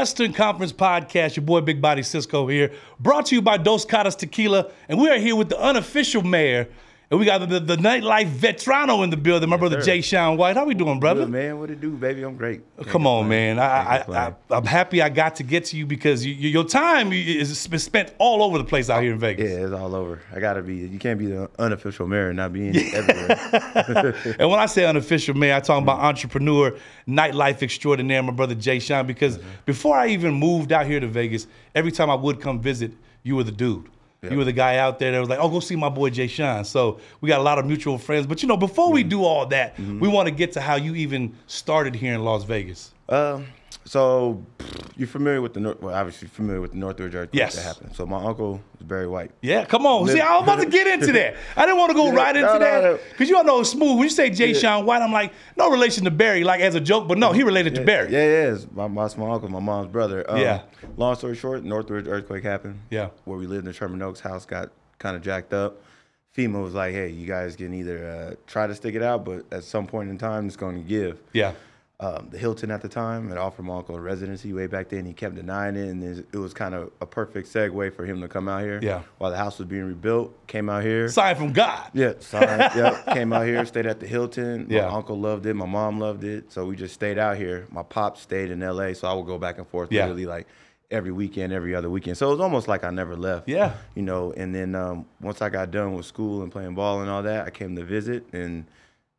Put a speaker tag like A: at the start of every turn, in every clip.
A: Western Conference Podcast. Your boy Big Body Cisco here. Brought to you by Dos Caras Tequila. And we are here with the unofficial mayor. And we got the, the nightlife veterano in the building, my brother
B: sir.
A: Jaishan White. How we doing, brother?
B: Good, man. What it do, baby? I'm great. Can't
A: Come on, man. I, I, I, I'm happy I got to get to you because you, your time is spent all over the place out here in Vegas.
B: yeah, it's all over. I gotta be. You can't be the unofficial mayor and not being everywhere.
A: And when I say unofficial mayor, I talk about entrepreneur, nightlife extraordinaire, my brother Jaishan. Because
B: Mm-hmm.
A: before I even moved out here to Vegas, every time I would come visit, you were the dude. You were the guy out there that was like, "Oh, go see my boy Jaishan." So we got a lot of mutual friends. But you know, before
B: Mm-hmm.
A: we do all that, we want to get to how you even started here in Las Vegas.
B: um, so you're familiar with the North? Well, obviously familiar with the Northridge earthquake
A: Yes.
B: that happened. So my uncle was Barry White.
A: Yeah, come on. See, I was about to get into that. I didn't want to go
B: Yeah,
A: right into
B: no, no,
A: that
B: no.
A: because you all know it's smooth. When you say Jaishan White, I'm like, no relation to Barry, like as a joke, but no, he related to Barry.
B: Yeah, yeah. My, my small uncle, my mom's brother. Um,
A: Yeah.
B: Long story short, Northridge earthquake happened.
A: Yeah.
B: Where we lived in the Sherman Oaks, house got kind of jacked up. FEMA was like, "Hey, you guys can either uh, try to stick it out, but at some point in time, it's going to give."
A: Yeah.
B: Um, the Hilton at the time and offered my uncle a residency way back then. He kept denying it, and it- was kind of a perfect segue for him to come out here.
A: Yeah.
B: While the house was being rebuilt, came out here.
A: Sign from God.
B: Yeah, signed, yep, came out here, stayed at the Hilton. My
A: Yeah.
B: uncle loved it, my mom loved it, so we just stayed out here. My pop stayed in L.A., so I would go back and forth
A: Yeah.
B: literally like every weekend, every other weekend. So it was almost like I never left.
A: Yeah.
B: You know, and then um, once I got done with school and playing ball and all that, I came to visit and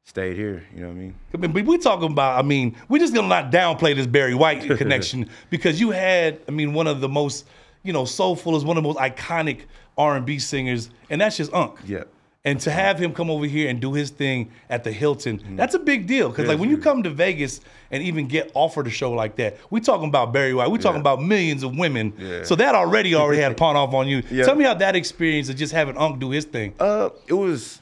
B: stayed here. You know what I mean?
A: I mean, we talking about. I mean, we're just gonna not downplay this Barry White connection because you had. I mean, one of the most, you know, soulful is one of the most iconic R and B singers, and that's just Unc.
B: Yeah.
A: And to have him come over here and do his thing at the Hilton,
B: Mm-hmm.
A: that's a big deal. Because like when you come to Vegas and even get offered a show like that, we talking about Barry White. We talking about millions of women.
B: Yeah.
A: So that already already had a pawn off on you.
B: Yeah.
A: Tell me how that experience of just having Unc do his thing.
B: Uh, it was.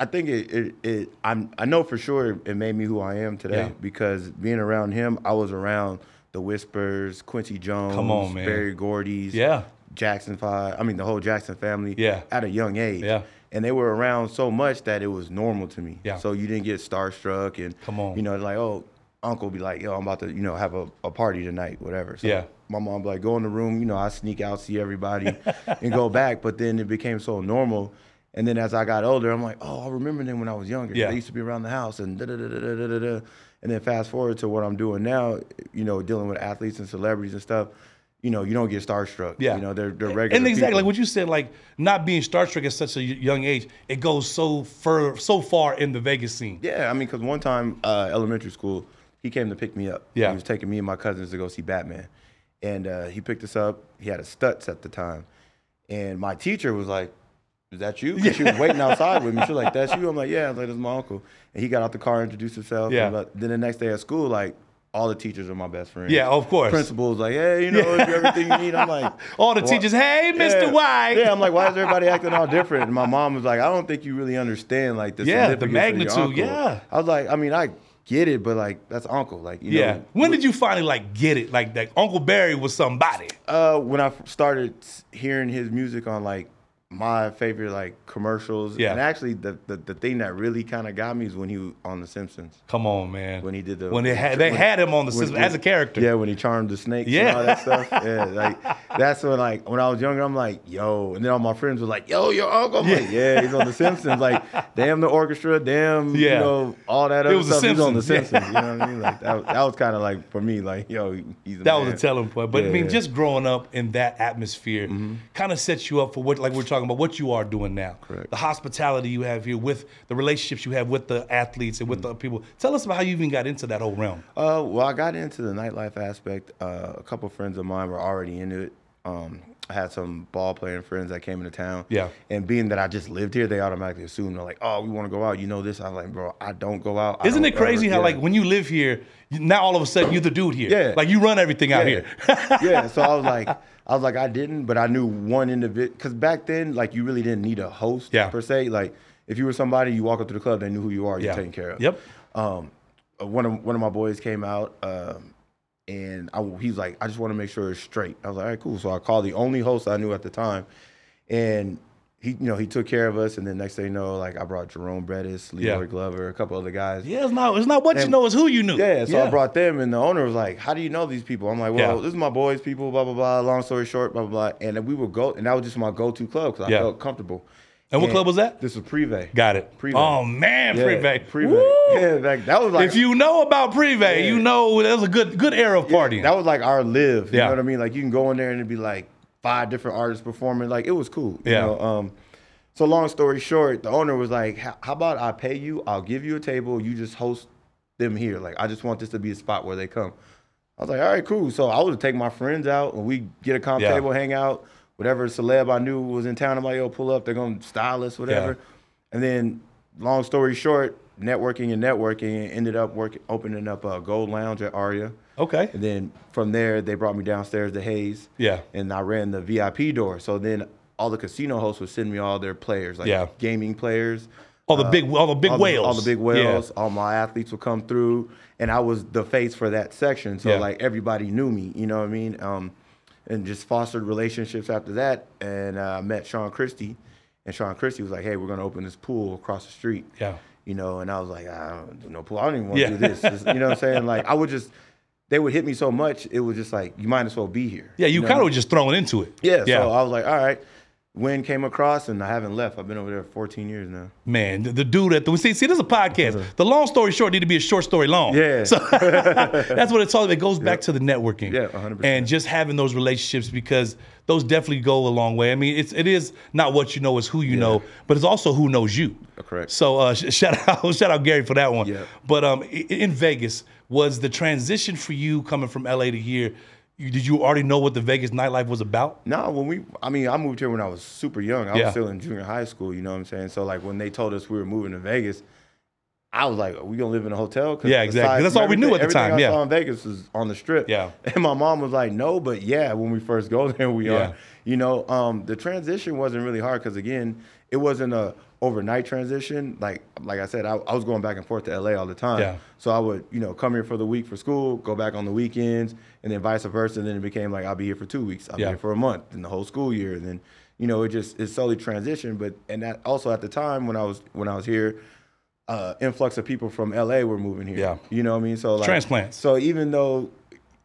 B: I think it. It. it I'm. I know for sure it made me who I am today
A: Yeah.
B: because being around him, I was around the Whispers, Quincy Jones,
A: Come on, man.
B: Berry Gordy's,
A: Yeah.
B: Jackson Five. I mean, the whole Jackson family.
A: Yeah.
B: At a young age.
A: Yeah.
B: And they were around so much that it was normal to me.
A: Yeah.
B: So you didn't get starstruck and.
A: Come on.
B: You know, like oh, uncle be like, yo, I'm about to, you know, have a, a party tonight, whatever. So
A: Yeah.
B: My mom be like, go in the room. You know, I sneak out, see everybody, and go back. But then it became so normal. And then as I got older, I'm like, oh, I remember them when I was younger.
A: Yeah.
B: They used to be around the house and da da da da da da da. And then fast forward to what I'm doing now, you know, dealing with athletes and celebrities and stuff. You know, you don't get starstruck.
A: Yeah.
B: You know, they're they're regular.
A: And exactly
B: people.
A: like what you said, like not being starstruck at such a young age, it goes so far, so far in the Vegas scene.
B: Yeah, I mean, because one time, uh, elementary school, he came to pick me up.
A: Yeah.
B: He was taking me and my cousins to go see Batman. And uh, he picked us up. He had a Stutz at the time. And my teacher was like, is that you? 'Cause She was waiting outside with me. She was like, that's you? I'm like, yeah. I was like, that's my uncle. And he got out the car, introduced himself.
A: Yeah.
B: Uh, then the next day at school, like, all the teachers are my best friends.
A: Yeah, of course.
B: Principal's like, hey, you know, if you everything you need. I'm like,
A: All the
B: "Wha-
A: teachers, hey, Mr.
B: yeah.
A: White.
B: Yeah, I'm like, why is everybody acting all different? And my mom was like, I don't think you really understand like the
A: Yeah, the
B: significance of your
A: magnitude,
B: uncle."
A: yeah.
B: I was like, I mean, I get it, but like that's uncle. Like, you
A: Yeah.
B: know,
A: When did you finally like get it? Like that Uncle Barry was somebody.
B: uh, when I started hearing his music on like my favorite like commercials,
A: Yeah.
B: and actually the the, the thing that really kind of got me is when he was on The Simpsons.
A: Come on, man.
B: When he did the
A: when they had they
B: when-
A: had him on the
B: when-
A: system as a character.
B: Yeah, when he charmed the snakes
A: Yeah.
B: and all that stuff. Yeah, like that's when like when I was younger, I'm like, yo, and then all my friends were like, yo, your uncle. I'm like, yeah, he's on The Simpsons. Like, damn the orchestra, damn,
A: Yeah.
B: you know, all that other
A: was
B: stuff. He's on The
A: Simpsons,
B: Simpsons. You know what I mean? Like that, that was kind of like for me, like, yo, he's
A: That was a telling point. But I mean, just growing up in that atmosphere mm-hmm. kind of sets you up for what, like we're talking about, what you are doing now.
B: Correct.
A: The hospitality you have here with the relationships you have with the athletes and with the people. Tell us about how you even got into that whole realm.
B: Uh, well, I got into the nightlife aspect. Uh, a couple friends of mine were already into it. Um, I had some ball playing friends that came into town.
A: Yeah.
B: And being that I just lived here, they automatically assumed they're like, "Oh, we want to go out." You know this? I'm like, "Bro, I don't go out." I
A: Isn't it crazy
B: ever-
A: how,
B: yeah.
A: like, when you live here, now all of a sudden you're the dude here.
B: Yeah.
A: Like, you run everything out here.
B: yeah. So I was like, I was like, I didn't, but I knew one individual because back then, like, you really didn't need a host
A: Yeah.
B: per se. Like, if you were somebody, you walk up to the club, they knew who you are, you're
A: Yeah.
B: taken care of.
A: Yep.
B: Um, uh, one of one of my boys came out, um, and I, he was like, I just want to make sure it's straight. I was like, all right, cool. So I called the only host I knew at the time, and he, you know, he took care of us, and then next thing you know, like I brought Jerome Bettis, La'Roi
A: Yeah.
B: Glover, a couple other guys.
A: Yeah, it's not it's not what you know, it's who you knew.
B: Yeah, so I brought them, and the owner was like, "How do you know these people?" I'm like, "Well,
A: Yeah.
B: this is my boys' people." Blah blah blah. Long story short, blah blah blah. And then we would go, and that was just my go-to club because I felt comfortable.
A: And what club was that?
B: This was Privé.
A: Got it.
B: Privé.
A: Oh man,
B: Yeah,
A: Privé.
B: Privé. Yeah, like, that was like
A: if you know about Privé,
B: Yeah.
A: you know that was a good good era of partying.
B: That was like our live. You
A: Yeah.
B: know what I mean? Like you can go in there and it'd be like five different artists performing. Like it was cool. You
A: Yeah.
B: Know? Um, so long story short, the owner was like, "How about I pay you? I'll give you a table. You just host them here. Like I just want this to be a spot where they come." I was like, "All right, cool." So I would take my friends out and we get a comp
A: Yeah.
B: table, hang out. Whatever celeb I knew was in town, I'm like, "Yo, pull up. They're gonna style us, whatever." And then, long story short, networking and networking, and ended up working opening up a Gold Lounge at Aria.
A: okay.
B: And then from there, they brought me downstairs to Haze.
A: Yeah.
B: And I ran the VIP door. So then all the casino hosts would send me all their players, like
A: Yeah.
B: gaming players.
A: All the big all the big
B: all the-
A: whales.
B: all the big whales. All my athletes would come through, and I was the face for that section. So
A: Yeah.
B: like everybody knew me. You know what I mean? Um, and just fostered relationships after that. And uh, I met Sean Christie, and Sean Christie was like, "Hey, we're gonna open this pool across the street."
A: Yeah.
B: You know, and I was like, ah, I don't do no pool. I don't even want to
A: Yeah.
B: do this. Just- you know what I'm saying? Like I would just. They would hit me so much, it was just like you might as well be here.
A: Yeah, you
B: know?
A: kind of were just thrown into it.
B: Yeah,
A: Yeah.
B: so I was like, all right. Wynn came across, and I haven't left. I've been over there 14 years now.
A: Man, the, the dude at the see, see, this is a podcast. The long story short need to be a short story long.
B: Yeah.
A: So that's what it's all. About. It goes back to the networking.
B: Yeah, 100%.
A: And just having those relationships because those definitely go a long way. I mean, it's it is not what you know, it's who you know, but it's also who knows you.
B: Correct.
A: So uh, sh- shout out, shout out Gary for that one.
B: Yeah.
A: But um, in Vegas, was the transition for you coming from LA to here? You, did you already know what the Vegas nightlife was about?
B: No, when we, I mean, I moved here when I was super young. I
A: Yeah.
B: was still in junior high school. You know what I'm saying? So like when they told us we were moving to Vegas, I was like, "Are we gonna live in a hotel?" 'Cause
A: Yeah, exactly. That's all we knew at the time,
B: I
A: yeah.
B: saw in Vegas was on the strip.
A: Yeah.
B: And my mom was like, "No, but yeah." When we first go there, we
A: Yeah.
B: are. You know, um, the transition wasn't really hard because again, it wasn't a overnight transition. Like like I said, I, I was going back and forth to LA all the time.
A: Yeah.
B: So I would, you know, come here for the week for school, go back on the weekends, and then vice versa. And then it became like I'll be here for two weeks, I'll
A: Yeah.
B: be here for a month, and the whole school year, and then, you know, it just it slowly transitioned. But and that also at the time when I was when I was here, uh, influx of people from LA were moving here.
A: Yeah.
B: You know what I mean? So like
A: Transplants.
B: So even though,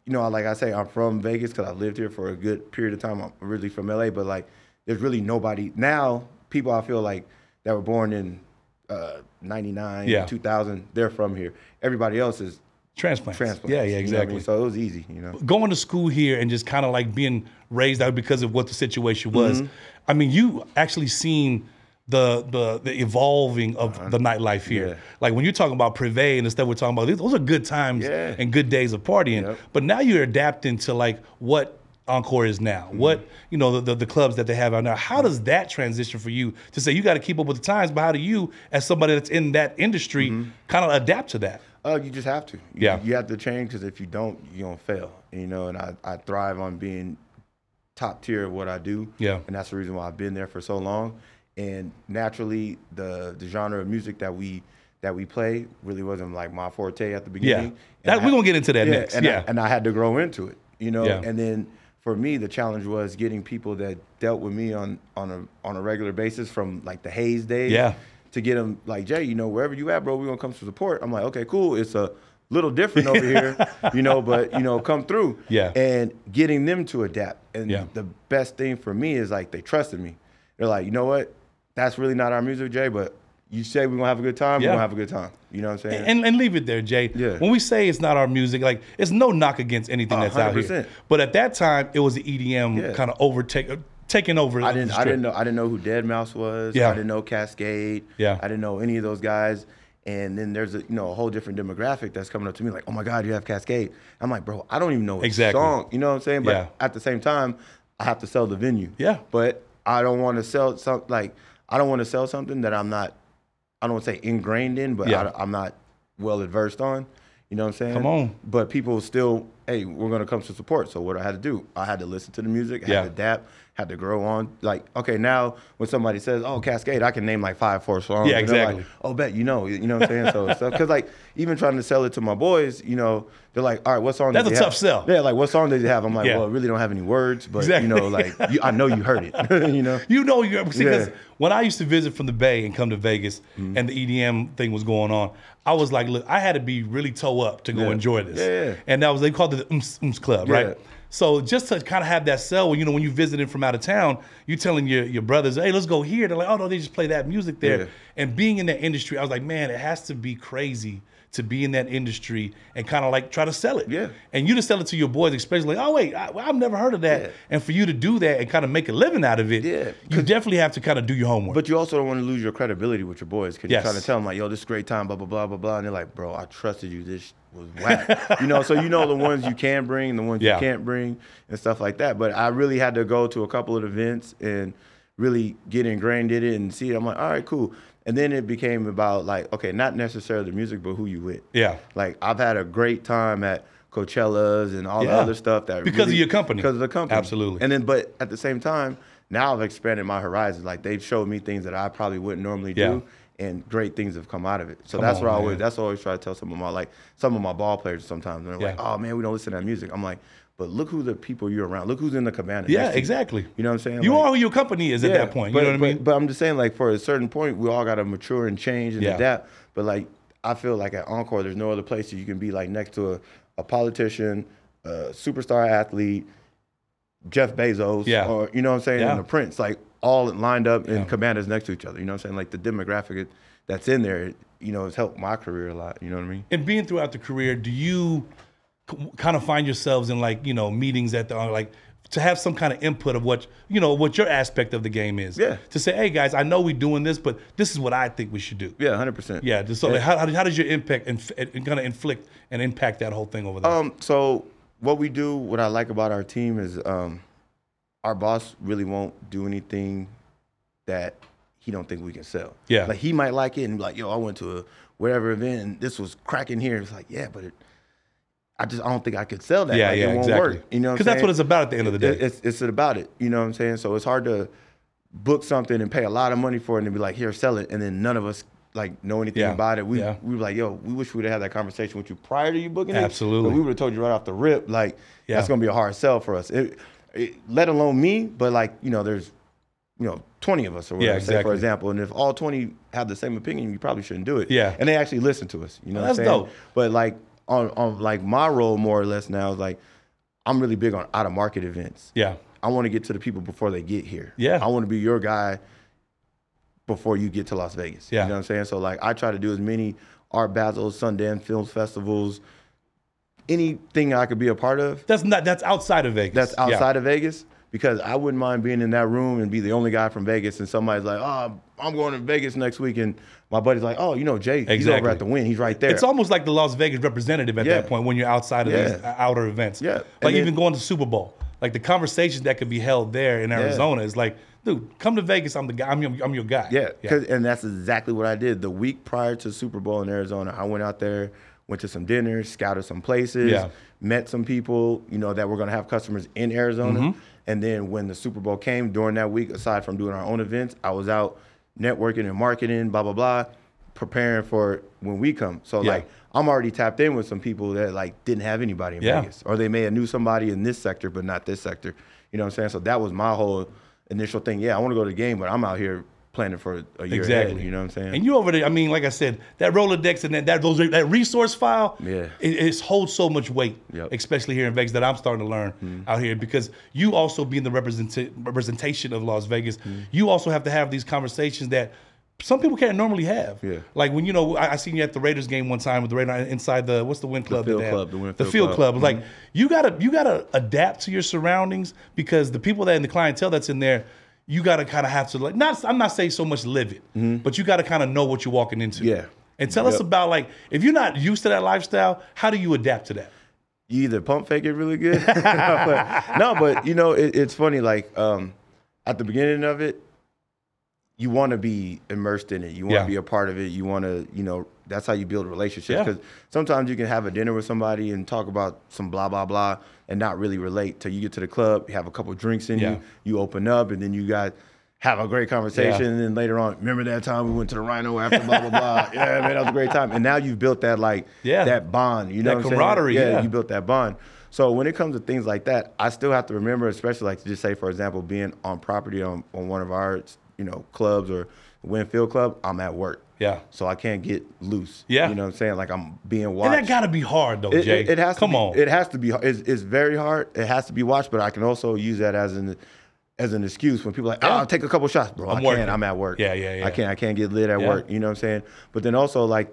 B: you know, like I say, I'm from Vegas because I lived here for a good period of time. I'm originally from LA, but like there's really nobody now. People I feel like that were born in uh, 99,
A: Yeah.
B: 2000, they're from here. Everybody else is
A: Transplants.
B: transplants.
A: Yeah, yeah,
B: you know I
A: exactly.
B: mean? So it was easy, you know.
A: going to school here and just kind of like being raised out because of what the situation was.
B: Mm-hmm.
A: I mean, you actually seen the the the evolving of the nightlife here.
B: Uh-huh. Yeah.
A: Like when you're talking about Privé and the stuff we're talking about, those are good times
B: Yeah.
A: and good days of partying.
B: Yep.
A: But now you're adapting to like what Encore is now,
B: Mm-hmm.
A: what you know the, the the clubs that they have out now. How does that transition for you to say you got to keep up with the times? But how do you, as somebody that's in that industry, kind of adapt to that?
B: Uh, you just have to. You-
A: Yeah.
B: You have to change because if you don't, you're gonna fail. You know, and I, I thrive on being top tier of what I do.
A: Yeah.
B: And that's the reason why I've been there for so long. And naturally, the the genre of music that we that we play really wasn't like my forte at the beginning. And
A: That- we're gonna get into that
B: yeah,
A: next.
B: And
A: Yeah.
B: I, and I had to grow into it. You know.
A: Yeah.
B: And then for me, the challenge was getting people that dealt with me on on a on a regular basis from like the Haze days
A: Yeah.
B: to get them like Jay, you know, wherever you at, bro, we gonna come to support. I'm like, okay, cool. It's a little different over here, you know, but you know, come through.
A: Yeah.
B: And getting them to adapt. And
A: Yeah.
B: the best thing for me is like they trusted me. They're like, you know what? That's really not our music, Jay, but you say we're gonna have a good time,
A: Yeah.
B: we're gonna have a good time. You know what I'm saying?
A: and, and leave it there, Jay.
B: Yeah.
A: When we say it's not our music, like it's no knock against anything that's out here. But at that time, it was the EDM
B: Yeah.
A: kind of overtake, uh, taking over.
B: I didn't. I didn't know. I didn't know who Deadmau5 was.
A: Yeah.
B: I didn't know Kaskade.
A: Yeah.
B: I didn't know any of those guys. And then there's a you know a whole different demographic that's coming up to me like, oh my God, you have Kaskade. I'm like, bro, I don't even know
A: Exactly.
B: song. You know what I'm saying? But
A: Yeah.
B: at the same time, I have to sell the venue.
A: Yeah.
B: But I don't want to sell some like I don't want to sell something that I'm not. I don't want to say ingrained in, but
A: Yeah.
B: I, I'm not well adversed on. You know what I'm saying?
A: Come on.
B: But people still hey, we're gonna come to support. So what I had to do, I had to listen to the music, had
A: Yeah.
B: to adapt, had to grow on. Like, okay, now when somebody says, "Oh, Kaskade," I can name like five, four songs.
A: Yeah, exactly.
B: Like, oh, bet you know, you know what I'm saying? So because like even trying to sell it to my boys, you know, they're like, all right, what song?
A: That's a tough
B: have?
A: sell.
B: Yeah, like what song does he have? I'm like,
A: Yeah.
B: well, it really don't have any words, but
A: Exactly.
B: you know, like you, I know you heard it. you know.
A: You know, you because
B: Yeah. Mm-hmm.
A: when I used to visit from the Bay and come to Vegas, and the EDM thing was going on, I was like, look, I had to be really toe up to go
B: Yeah.
A: enjoy this.
B: Yeah.
A: And that was they called it the Ooms, Ooms Club, right? So just to kind of have that sell, you know, when you visiting from out of town, you're telling your your brothers, hey, let's go here. They're like, oh no, they just play that music there.
B: Yeah.
A: And being in that industry, I was like, man, it has to be crazy to be in that industry and kind of like try to sell it.
B: Yeah.
A: And you to sell it to your boys, especially, like, oh wait, I, I've never heard of that.
B: Yeah.
A: And for you to do that and kind of make a living out of it,
B: Yeah,
A: you definitely have to kind of do your homework.
B: But you also don't want to lose your credibility with your boys because
A: Yes.
B: you're trying to tell them like, "Yo, this is a great time," blah blah blah blah blah, and they're like, "Bro, I trusted you. This was whack." you know, so you know the ones you can bring, and the ones
A: Yeah.
B: you can't bring, and stuff like that. But I really had to go to a couple of events and really get ingrained in it and see it. I'm like, all right, cool. And then it became about like, okay, not necessarily the music, but who you with.
A: Yeah.
B: Like I've had a great time at Coachella's and all the other stuff that
A: Because of your company.
B: Because of the company.
A: Absolutely.
B: And then, but at the same time, now I've expanded my horizons. Like they've showed me things that I probably wouldn't normally do, and great things have come out of it. So
A: Come
B: that's
A: on,
B: what I
A: man.
B: always. That's what I always try to tell some of my like some of my ball players sometimes. And they're like, "Oh man, we don't listen to that music." I'm like, "But look who the people you're around. Look who's in the cabana."
A: yeah,
B: next you."
A: exactly.
B: You know what I'm saying?
A: You
B: Like-
A: are who your company is at that point.
B: But,
A: you know what
B: but,
A: I mean?
B: But I'm just saying, like, for a certain point, we all got to mature and change and
A: Yeah.
B: adapt. But like, I feel like at Encore, there's no other place that you can be like next to a, a politician, a superstar athlete, Jeff Bezos,
A: Yeah.
B: or you know what I'm saying,
A: Yeah.
B: and the Prince, like all lined up in
A: Yeah.
B: cabanas next to each other. You know what I'm saying? Like the demographic that's in there, you know, has helped my career a lot. You know what I mean?
A: and being throughout the career, do you kind of find yourselves in like you know meetings at the like to have some kind of input of what you know what your aspect of the game is?
B: Yeah.
A: To say, hey guys, I know we're doing this, but this is what I think we should do.
B: Yeah, hundred percent.
A: Yeah. Just so like, how, how how does your impact and, and kind of inflict and impact that whole thing over there?
B: Um, so what we do, what I like about our team is um, our boss really won't do anything that he don't think we can sell.
A: Yeah.
B: Like he might like it and be like, yo, I went to a whatever event and this was cracking here. It's like, yeah, but it, I just I don't think I could sell that.
A: yeah,
B: Like,
A: yeah,
B: it won't
A: exactly.
B: work. You know,
A: because that's what it's about at the end of the day.
B: it- it's it's about it. You know what I'm saying? So it's hard to book something and pay a lot of money for it and be like, here, sell it, and then none of us like know anything
A: Yeah.
B: about it. We
A: Yeah.
B: we were like, yo, we wish we'd have had that conversation with you prior to you booking it.
A: Absolutely.
B: We would have told you right off the rip, like
A: Yeah.
B: that's gonna be a hard sell for us. It, it, let alone me, but like you know, there's you know 20 of us or whatever, say,
A: exactly.
B: for example, and if all 20 have the same opinion, you probably shouldn't do it.
A: Yeah.
B: and they actually listen to us. You know, what I'm
A: That's
B: saying?
A: dope.
B: But like on on like my role more or less now is like I'm really big on out of market events.
A: yeah.
B: I want to get to the people before they get here.
A: Yeah.
B: I want to be your guy before you get to Las Vegas.
A: Yeah.
B: You know what I'm saying? So like I try to do as many art battles, Sundance films festivals, anything I could be a part of
A: That's not that's outside of Vegas.
B: that's
A: Yeah.
B: outside of Vegas because I wouldn't mind being in that room and be the only guy from Vegas and somebody's like, "Oh, I'm going to Vegas next week," and my buddy's like, "Oh, you know Jay, he's over at the Wynn. He's right there."
A: It's almost like the Las Vegas representative at
B: Yeah.
A: that point when you're outside of
B: Yeah.
A: these outer events.
B: Yeah.
A: Like
B: then-
A: even going to Super Bowl. Like the conversations that could be held there in Arizona is like, dude, come to Vegas. I'm the guy. I'm your, I'm your guy.
B: Yeah, 'cause- and that's exactly what I did. The week prior to Super Bowl in Arizona, I went out there, went to some dinners, scouted some places,
A: Yeah.
B: met some people, you know, that were going to have customers in Arizona.
A: Mm-hmm.
B: And then when the Super Bowl came during that week, aside from doing our own events, I was out networking and marketing, blah blah blah, preparing for when we come. So
A: Yeah.
B: like I'm already tapped in with some people that like didn't have anybody in
A: Yeah.
B: Vegas, or they may have knew somebody in this sector but not this sector. You know what I'm saying? So that was my whole initial thing. Yeah, I want to go to the game, but I'm out here planning for a year
A: Exactly.
B: ahead. You know what I'm saying?
A: And you over there, I mean, like I said, that Rolodex and that that, those, that resource file,
B: Yeah.
A: it, it holds so much weight,
B: Yep. Mm-hmm.
A: especially here in Vegas that I'm starting to learn out here because you also being the represent- representation of Las Vegas,
B: Mm-hmm.
A: you also have to have these conversations that some people can't normally have.
B: Yeah.
A: Like when you know, I, I seen you at the Raiders game one time with the Raiders inside the what's the Wynn Club? that
B: Field? Club, the
A: the
B: Field Club.
A: Club. Like you gotta you gotta adapt to your surroundings because the people that in the clientele that's in there. You gotta kind of have to like not. I'm not saying so much live it, but you gotta kind of know what you're walking into.
B: Mm-hmm. Yeah.
A: And tell us about like if you're not used to that lifestyle, how do you adapt to that?
B: you either pump fake it really good. but, no, but you know, it, it's funny. Like um, at the beginning of it, you want to be immersed in it. You want to
A: Yeah.
B: be a part of it. You want to, you know, that's how you build relationships.
A: Yeah.
B: Because sometimes you can have a dinner with somebody and talk about some blah blah blah and not really relate till you get to the club. You have a couple drinks in
A: Yeah.
B: you. You open up and then you got have a great conversation.
A: Yeah.
B: And then later on, remember that time we went to the Rhino after blah blah blah. yeah, man, that was a great time. And now you've built that like
A: Yeah.
B: that bond. You know,
A: That
B: what I'm saying?
A: camaraderie, yeah.
B: you built that bond. So when it comes to things like that, I still have to remember, especially like to just say, for example, being on property on, on one of our, you know, clubs or Wynn Field Club, I'm at work.
A: Yeah.
B: So I can't get loose.
A: Yeah.
B: You know what I'm saying? Like I'm being watched.
A: And that got to be hard though,
B: it,
A: Jay.
B: it, it has
A: Come
B: to be,
A: on.
B: It has to be. It's, it's very hard. It has to be watched, but I can also use that as an as an excuse when people are like, oh, I'll take a couple shots, bro.
A: I'm
B: I
A: working.
B: can't. I'm at work.
A: Yeah, yeah, yeah.
B: I can't. I can't get lit at
A: Yeah.
B: work. You know what I'm saying? But then also like.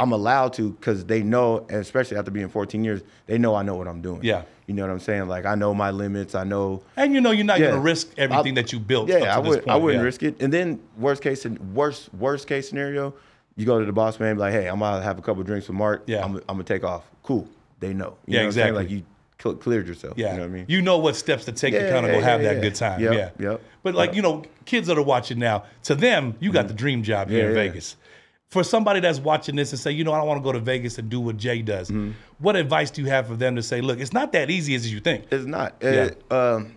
B: I'm allowed to because they know, and especially after being 14 years, they know I know what I'm doing.
A: Yeah.
B: You know what I'm saying? Like I know my limits. I know.
A: and you know you're not
B: Yeah.
A: going to risk everything
B: I-
A: that you built.
B: Yeah, I
A: this
B: would.
A: point.
B: I wouldn't
A: yeah.
B: risk it. And then worst case, worst worst case scenario, you go to the boss man, be like, hey, I'm gonna have a couple drinks with Mark.
A: Yeah.
B: I'm, I'm gonna take off. Cool. They know. You
A: Yeah,
B: know
A: exactly.
B: Like you cl- cleared yourself.
A: Yeah,
B: You know what I mean?
A: You know what steps to take to kind of go have
B: yeah,
A: that
B: yeah.
A: good time.
B: Yep,
A: yeah.
B: yep,
A: But like
B: yep.
A: you know, kids that are watching now, to them, you got the dream job here
B: Yeah,
A: in
B: yeah.
A: Vegas. For somebody that's watching this and say, you know, I don't want to go to Vegas and do what Jay does.
B: Mm-hmm.
A: What advice do you have for them to say, look, it's not that easy as you think?
B: It's not.
A: Yeah.
B: Um,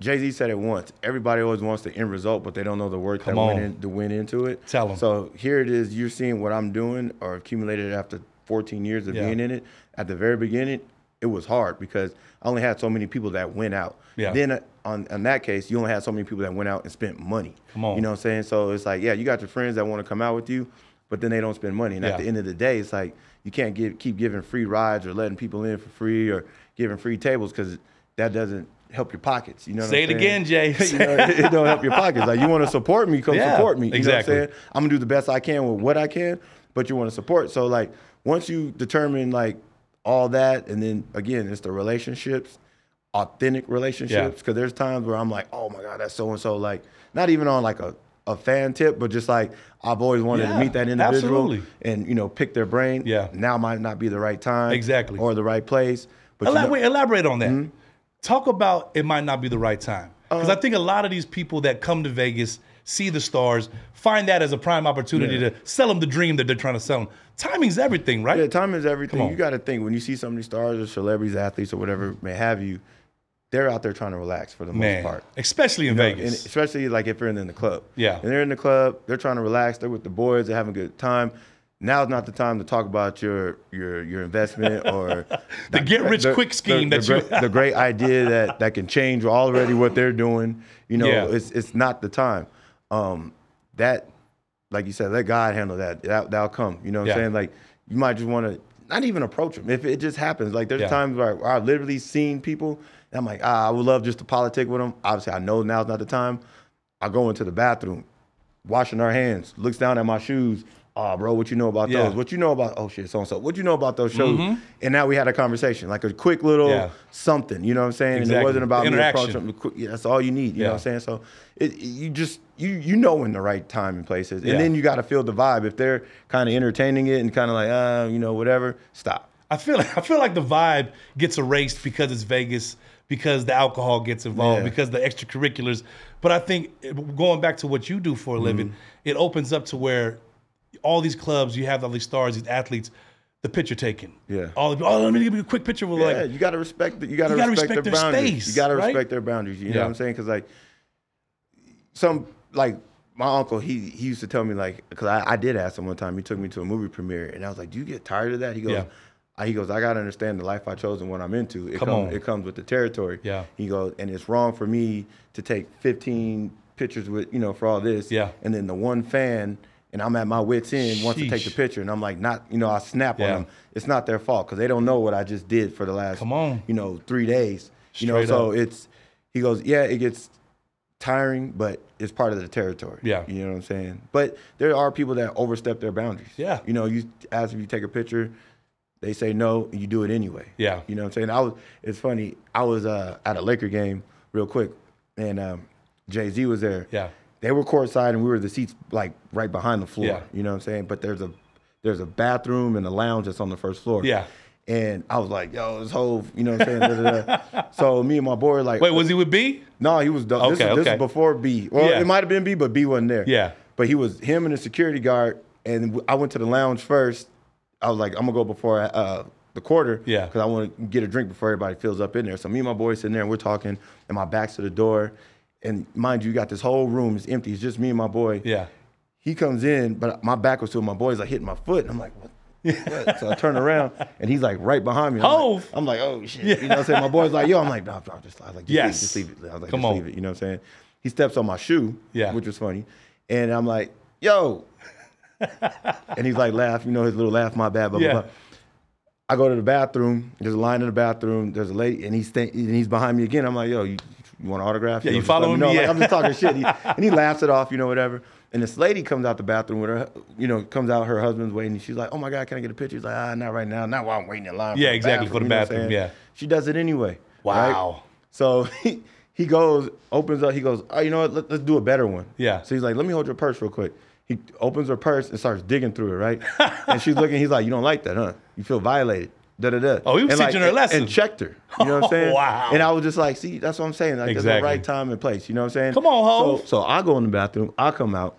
B: Jay Z said it once. Everybody always wants the end result, but they don't know the work
A: Come
B: that
A: on.
B: went, in, that went into it.
A: Tell 'em.
B: So here it is. You're seeing what I'm doing or accumulated after 14 years of
A: Yeah.
B: being in it. At the very beginning, it was hard because I only had so many people that went out.
A: Yeah.
B: Then on in that case, you only had so many people that went out and spent money.
A: Come on.
B: You know what I'm saying? So it's like, yeah, you got your friends that want to come out with you, but then they don't spend money. And
A: Yeah.
B: at the end of the day, it's like you can't give keep giving free rides or letting people in for free or giving free tables because that doesn't help your pockets. You know what
A: Say it again, Jay.
B: you know, it, it don't help your pockets. Like you want to support me, come
A: Yeah,
B: support me. You
A: exactly.
B: know what I'm saying? I'm gonna do the best I can with what I can, but you want to support. So like once you determine like all that, and then again, it's the relationships, authentic relationships. Because there's times where I'm like, oh my god, that's so and so. Like not even on like a a fan tip, but just like I've always wanted
A: Yeah,
B: to meet that individual
A: absolutely.
B: and you know pick their brain.
A: Yeah.
B: Now might not be the right time.
A: Exactly.
B: Or the right place. But you know-
A: Elaborate, elaborate on that.
B: Mm-hmm.
A: Talk about it might not be the right time. Because
B: Uh,
A: I think a lot of these people that come to Vegas, see the stars, find that as a prime opportunity
B: Yeah.
A: to sell them the dream that they're trying to sell them. Timing's everything, right?
B: Yeah, time is everything. You got to think when you see some of these stars or celebrities, athletes, or whatever may have you, they're out there trying to relax for the
A: Man,
B: most part.
A: especially in
B: You know,
A: Vegas.
B: especially like if they're in the club.
A: Yeah.
B: And they're in the club, they're trying to relax. They're with the boys. They're having a good time. Now's not the time to talk about your your your investment or
A: The get-rich-quick scheme
B: the,
A: that you-
B: great, the great idea that that can change already what they're doing. You know,
A: Yeah.
B: it's it's not the time. Um, that like you said, let God handle that. that that'll come. You know what
A: Yeah.
B: I'm saying? Like you might just want to not even approach them if it just happens. Like there's
A: Yeah.
B: times where I've literally seen people and I'm like, ah, I would love just to politic with them. Obviously, I know now's not the time. I go into the bathroom, washing our hands, looks down at my shoes. Oh, bro, what you know about
A: Yeah. Mm-hmm.
B: those? What you know about? Oh shit, so and so. What you know about those shows? And now we had a conversation, like a quick little
A: Yeah.
B: something. You know what I'm saying? And
A: Exactly.
B: it wasn't about me
A: Interaction.
B: approaching Yeah, that's all you need. You
A: Yeah.
B: know what I'm saying? So it, you just you you know when the right time and place is, and then you got to feel the vibe. If they're kind of entertaining it and kind of like, uh, you know, whatever, stop.
A: I feel like, I feel like the vibe gets erased because it's Vegas, because the alcohol gets involved,
B: Yeah.
A: because the extracurriculars. But I think going back to what you do for a living,
B: Mm-hmm.
A: it opens up to where all these clubs, you have all these stars, these athletes, the picture taken.
B: Yeah.
A: All the, oh, let me give you a quick picture with
B: Yeah,
A: like
B: you got to respect. The, you got to respect,
A: respect
B: their,
A: their
B: boundaries.
A: space,
B: you got to
A: right?
B: respect their boundaries. You know what I'm saying? Because like some like my uncle, he he used to tell me like because I, I did ask him one time. He took me to a movie premiere, and I was like, "Do you get tired of that?" He goes.
A: Yeah.
B: I- He goes, I gotta understand the life I chose and what I'm into. It
A: Come
B: comes,
A: on.
B: it comes with the territory.
A: Yeah.
B: He goes, and it's wrong for me to take 15 pictures with, you know, for all this.
A: Yeah.
B: And then the one fan, and I'm at my wits end, wants to take the picture, and I'm like, not, you know, I snap
A: Yeah.
B: on them. It's not their fault because they don't know what I just did for the last,
A: Come on.
B: you know, three days. You know, so
A: up.
B: it's. He goes, yeah, it gets tiring, but it's part of the territory.
A: Yeah.
B: You know what I'm saying? But there are people that overstep their boundaries.
A: Yeah.
B: You know, you ask if you take a picture, they say no, and you do it anyway.
A: Yeah.
B: You know what I'm saying? I was. It's funny. I was uh, at a Laker game real quick, and um, Jay Z was there.
A: Yeah.
B: They were courtside, and we were the seats like right behind the floor.
A: Yeah.
B: You know what I'm saying? But there's a there's a bathroom and a lounge that's on the first floor.
A: Yeah.
B: And I was like, yo, this whole, you know what I'm saying? Da, da, da. So me and my boy were like,
A: Wait, was he with B?
B: no, he was. This,
A: Okay,
B: is, this
A: okay.
B: is before B. Well,
A: Yeah.
B: it might have been B, but B wasn't there.
A: Yeah.
B: But he was him and the security guard, and I went to the lounge first. I was like, I'm gonna go before uh, the quarter.
A: Yeah.
B: Because I want to get a drink before everybody fills up in there. So me and my boy sitting there, and we're talking, and my back's to the door, and mind you, you got this whole room is empty. It's just me and my boy.
A: Yeah.
B: He comes in, but my back was to him. My boy's like hitting my foot, and I'm like, what? what? So I turn around, and he's like right behind me. I'm
A: Hov.
B: like, I'm like, oh shit. Yeah. You know what I'm saying? My boy's like, yo, I'm like, no, no, just, I was like, just
A: Yes.
B: leave just leave it. I was like,
A: Come
B: just
A: on.
B: leave it. You know what I'm saying? He steps on my shoe,
A: Yeah.
B: which was funny, and I'm like, yo, and he's like, laugh, you know, his little laugh, my bad, blah
A: Yeah.
B: blah blah. I go to the bathroom. There's a line in the bathroom. There's a lady, and he's sta- and he's behind me again. I'm like, yo, you, you want an autograph?
A: Yeah,
B: know,
A: you following me?
B: Like,
A: Yeah.
B: I'm just talking shit. He, and he laughs it off, you know, whatever. And this lady comes out the bathroom with her, you know, comes out. Her husband's waiting. She's like, oh my god, can I get a picture? He's like, ah, not right now. Not while I'm waiting in line.
A: Yeah,
B: the
A: exactly, for the
B: you know what I'm
A: bathroom, yeah.
B: She does it anyway. right?
A: Wow.
B: So he, he goes, opens up. He goes, oh, you know what? Let, let's do a better one.
A: Yeah.
B: So he's like, let me hold your purse real quick. He opens her purse and starts digging through it, right? and she's looking. He's like, you don't like that, huh? You feel violated. Da da da.
A: Oh, he was
B: And, like,
A: teaching her a lesson.
B: and checked her. You know what I'm saying?
A: Wow.
B: And I was just like, see, that's what I'm saying. Like, there's
A: Exactly.
B: the right time and place. You know what I'm saying?
A: Come on, Hov.
B: So, so I go in the bathroom. I come out.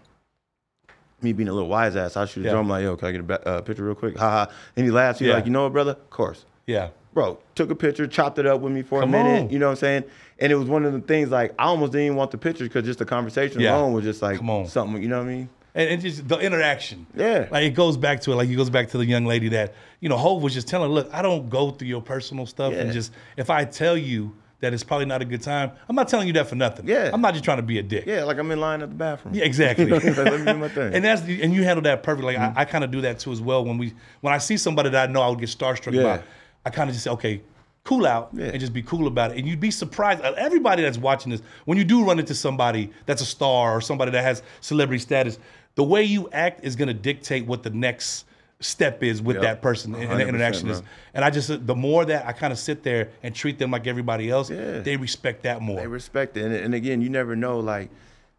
B: Me being a little wise ass, I shoot a
A: Yeah.
B: drum like, yo, can I get a ba- uh, picture real quick? Ha ha. And he laughs. He's
A: Yeah.
B: like, you know what, brother? Of course
A: Yeah.
B: bro, took a picture, chopped it up with me for
A: Come
B: a minute.
A: on.
B: You know what I'm saying? And it was one of the things like I almost didn't even want the picture because just the conversation
A: Yeah.
B: alone was just like something. You know what I mean?
A: And, and just the interaction.
B: Yeah.
A: Like it goes back to it. Like it goes back to the young lady that, you know, Hov was just telling, look, I don't go through your personal stuff. And just, if I tell you that it's probably not a good time, I'm not telling you that for nothing.
B: Yeah.
A: I'm not just trying to be a dick.
B: Yeah, like I'm in line at the bathroom.
A: Yeah, exactly.
B: Let me do my thing.
A: and that's and you handle that perfectly. Like I, I kind of do that too as well. When we when I see somebody that I know I would get starstruck
B: Yeah.
A: about, I kind of just say, okay, cool out
B: Yeah.
A: and just be cool about it. And you'd be surprised. uh, Everybody that's watching this, when you do run into somebody that's a star or somebody that has celebrity status, the way you act is going to dictate what the next step is with
B: Yep.
A: that person and the interaction is. And I just the more that I kind of sit there and treat them like everybody else,
B: Yeah.
A: they respect that more.
B: They respect it. And, and again, you never know, like,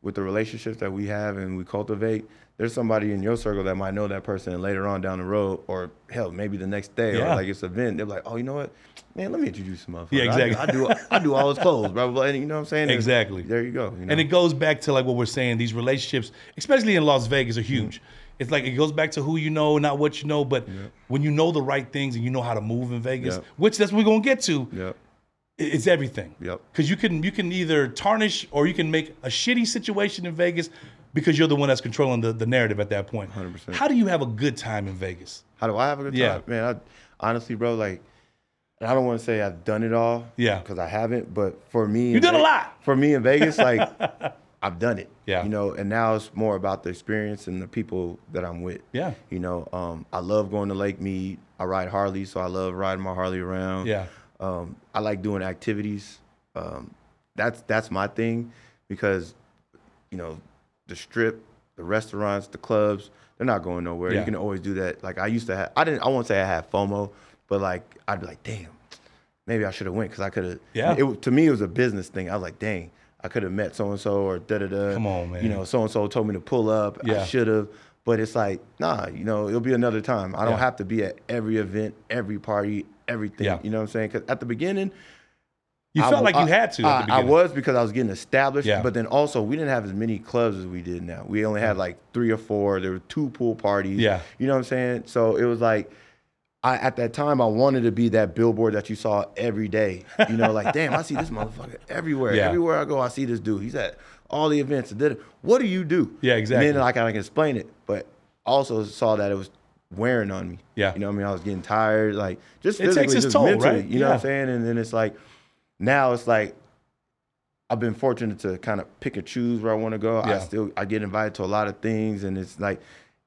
B: with the relationships that we have and we cultivate, there's somebody in your circle that might know that person and later on down the road, or hell, maybe the next day,
A: Yeah.
B: or like it's event, they're like, oh, you know what? Man, let me introduce some motherfucker.
A: Yeah, exactly.
B: I, do, I do I do all his clothes, blah, blah, blah. And you know what I'm saying? And
A: Exactly.
B: There you go. You know?
A: And it goes back to like what we're saying, these relationships, especially in Las Vegas, are huge. Mm. It's like it goes back to who you know, not what you know, but when you know the right things and you know how to move in Vegas,
B: Yep.
A: which that's what we're gonna get to,
B: Yep.
A: it's everything.
B: Yep.
A: Because you can you can either tarnish or you can make a shitty situation in Vegas because you're the one that's controlling the, the narrative at that point.
B: 100%.
A: How do you have a good time in Vegas?
B: How do I have a good time?
A: Yeah.
B: Man, I, honestly, bro, like, I don't want to say I've done it all.
A: Yeah.
B: Because I haven't, but for me,
A: You done a lot.
B: For me in Vegas, like, I've done it.
A: Yeah.
B: You know, and now it's more about the experience and the people that I'm with.
A: Yeah.
B: You know, um, I love going to Lake Mead. I ride Harley, so I love riding my Harley around.
A: Yeah.
B: Um, I like doing activities. Um, that's that's my thing because, you know, the strip, the restaurants, the clubs, they're not going nowhere.
A: Yeah.
B: You can always do that. Like I used to have. I didn't. I won't say I had FOMO, but like I'd be like, damn, maybe I should have went because I could have.
A: Yeah.
B: It, to me, it was a business thing. I was like, dang, I could have met so and so or da da da.
A: Come on, man.
B: You know, so and so told me to pull up.
A: Yeah.
B: I should have. But it's like, nah, you know, it'll be another time. I don't
A: Yeah.
B: have to be at every event, every party, everything.
A: Yeah.
B: You know what I'm saying? Because at the beginning,
A: You
B: I
A: felt like you
B: I-
A: had to
B: I,
A: the
B: I was because I was getting established.
A: Yeah.
B: But then also, we didn't have as many clubs as we did now. We only had like three or four. There were two pool parties.
A: Yeah.
B: You know what I'm saying? So it was like, I at that time I wanted to be that billboard that you saw every day. You know, like damn, I see this motherfucker everywhere.
A: Yeah.
B: Everywhere I go, I see this dude. He's at all the events. and did. What do you do?
A: Yeah, exactly.
B: And then like I can explain it, but also saw that it was wearing on me.
A: Yeah.
B: You know what I mean? I was getting tired, like just
A: It takes
B: physically,
A: its
B: just
A: toll,
B: mentally.
A: right?
B: You know what I'm saying? And then it's like now it's like I've been fortunate to kind of pick and choose where I want to go.
A: Yeah.
B: I still I get invited to a lot of things, and it's like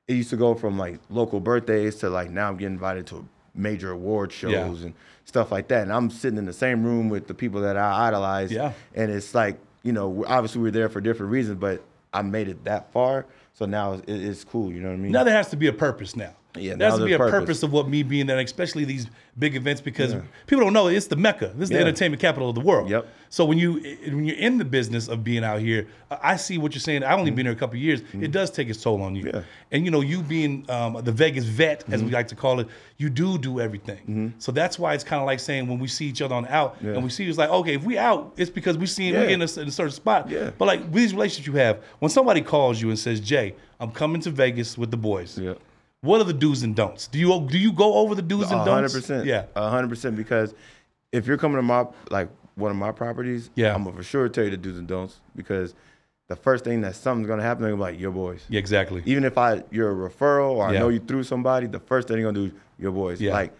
B: it used to go from like local birthdays to like now I'm getting invited to major award shows
A: Yeah.
B: and stuff like that. And I'm sitting in the same room with the people that I idolize.
A: Yeah.
B: And it's like you know obviously we're there for different reasons, but I made it that far, so now it's, it's cool. You know what I mean?
A: Now there has to be a purpose now.
B: Yeah,
A: there has to be a
B: purpose.
A: purpose of what me being there, especially these big events, because people don't know it's the mecca. This is the entertainment capital of the world.
B: Yep.
A: So when you when you're in the business of being out here, I see what you're saying. I've only been here a couple of years. It does take its toll on you.
B: Mm-hmm. Yeah.
A: And you know, you being um, the Vegas vet, as
B: Mm-hmm.
A: we like to call it, you do do everything. So that's why it's kind of like saying when we see each other on out,
B: Yeah.
A: and we see you, it's like, okay, if we out, it's because we see
B: Yeah.
A: we in a, in a certain spot.
B: Yeah.
A: But like these relationships you have, when somebody calls you and says, Jay, I'm coming to Vegas with the boys.
B: Yeah.
A: What are the do's and don'ts? Do you do you go over the do's and don'ts?
B: hundred percent.
A: Yeah.
B: Hundred percent. Because if you're coming to my like one of my properties,
A: Yeah.
B: I'm gonna for sure tell you the do's and don'ts because the first thing that something's gonna happen, they're gonna be like your boys.
A: Yeah, exactly.
B: Even if I you're a referral or I know you through somebody, the first thing they're gonna do is your boys.
A: Yeah.
B: Like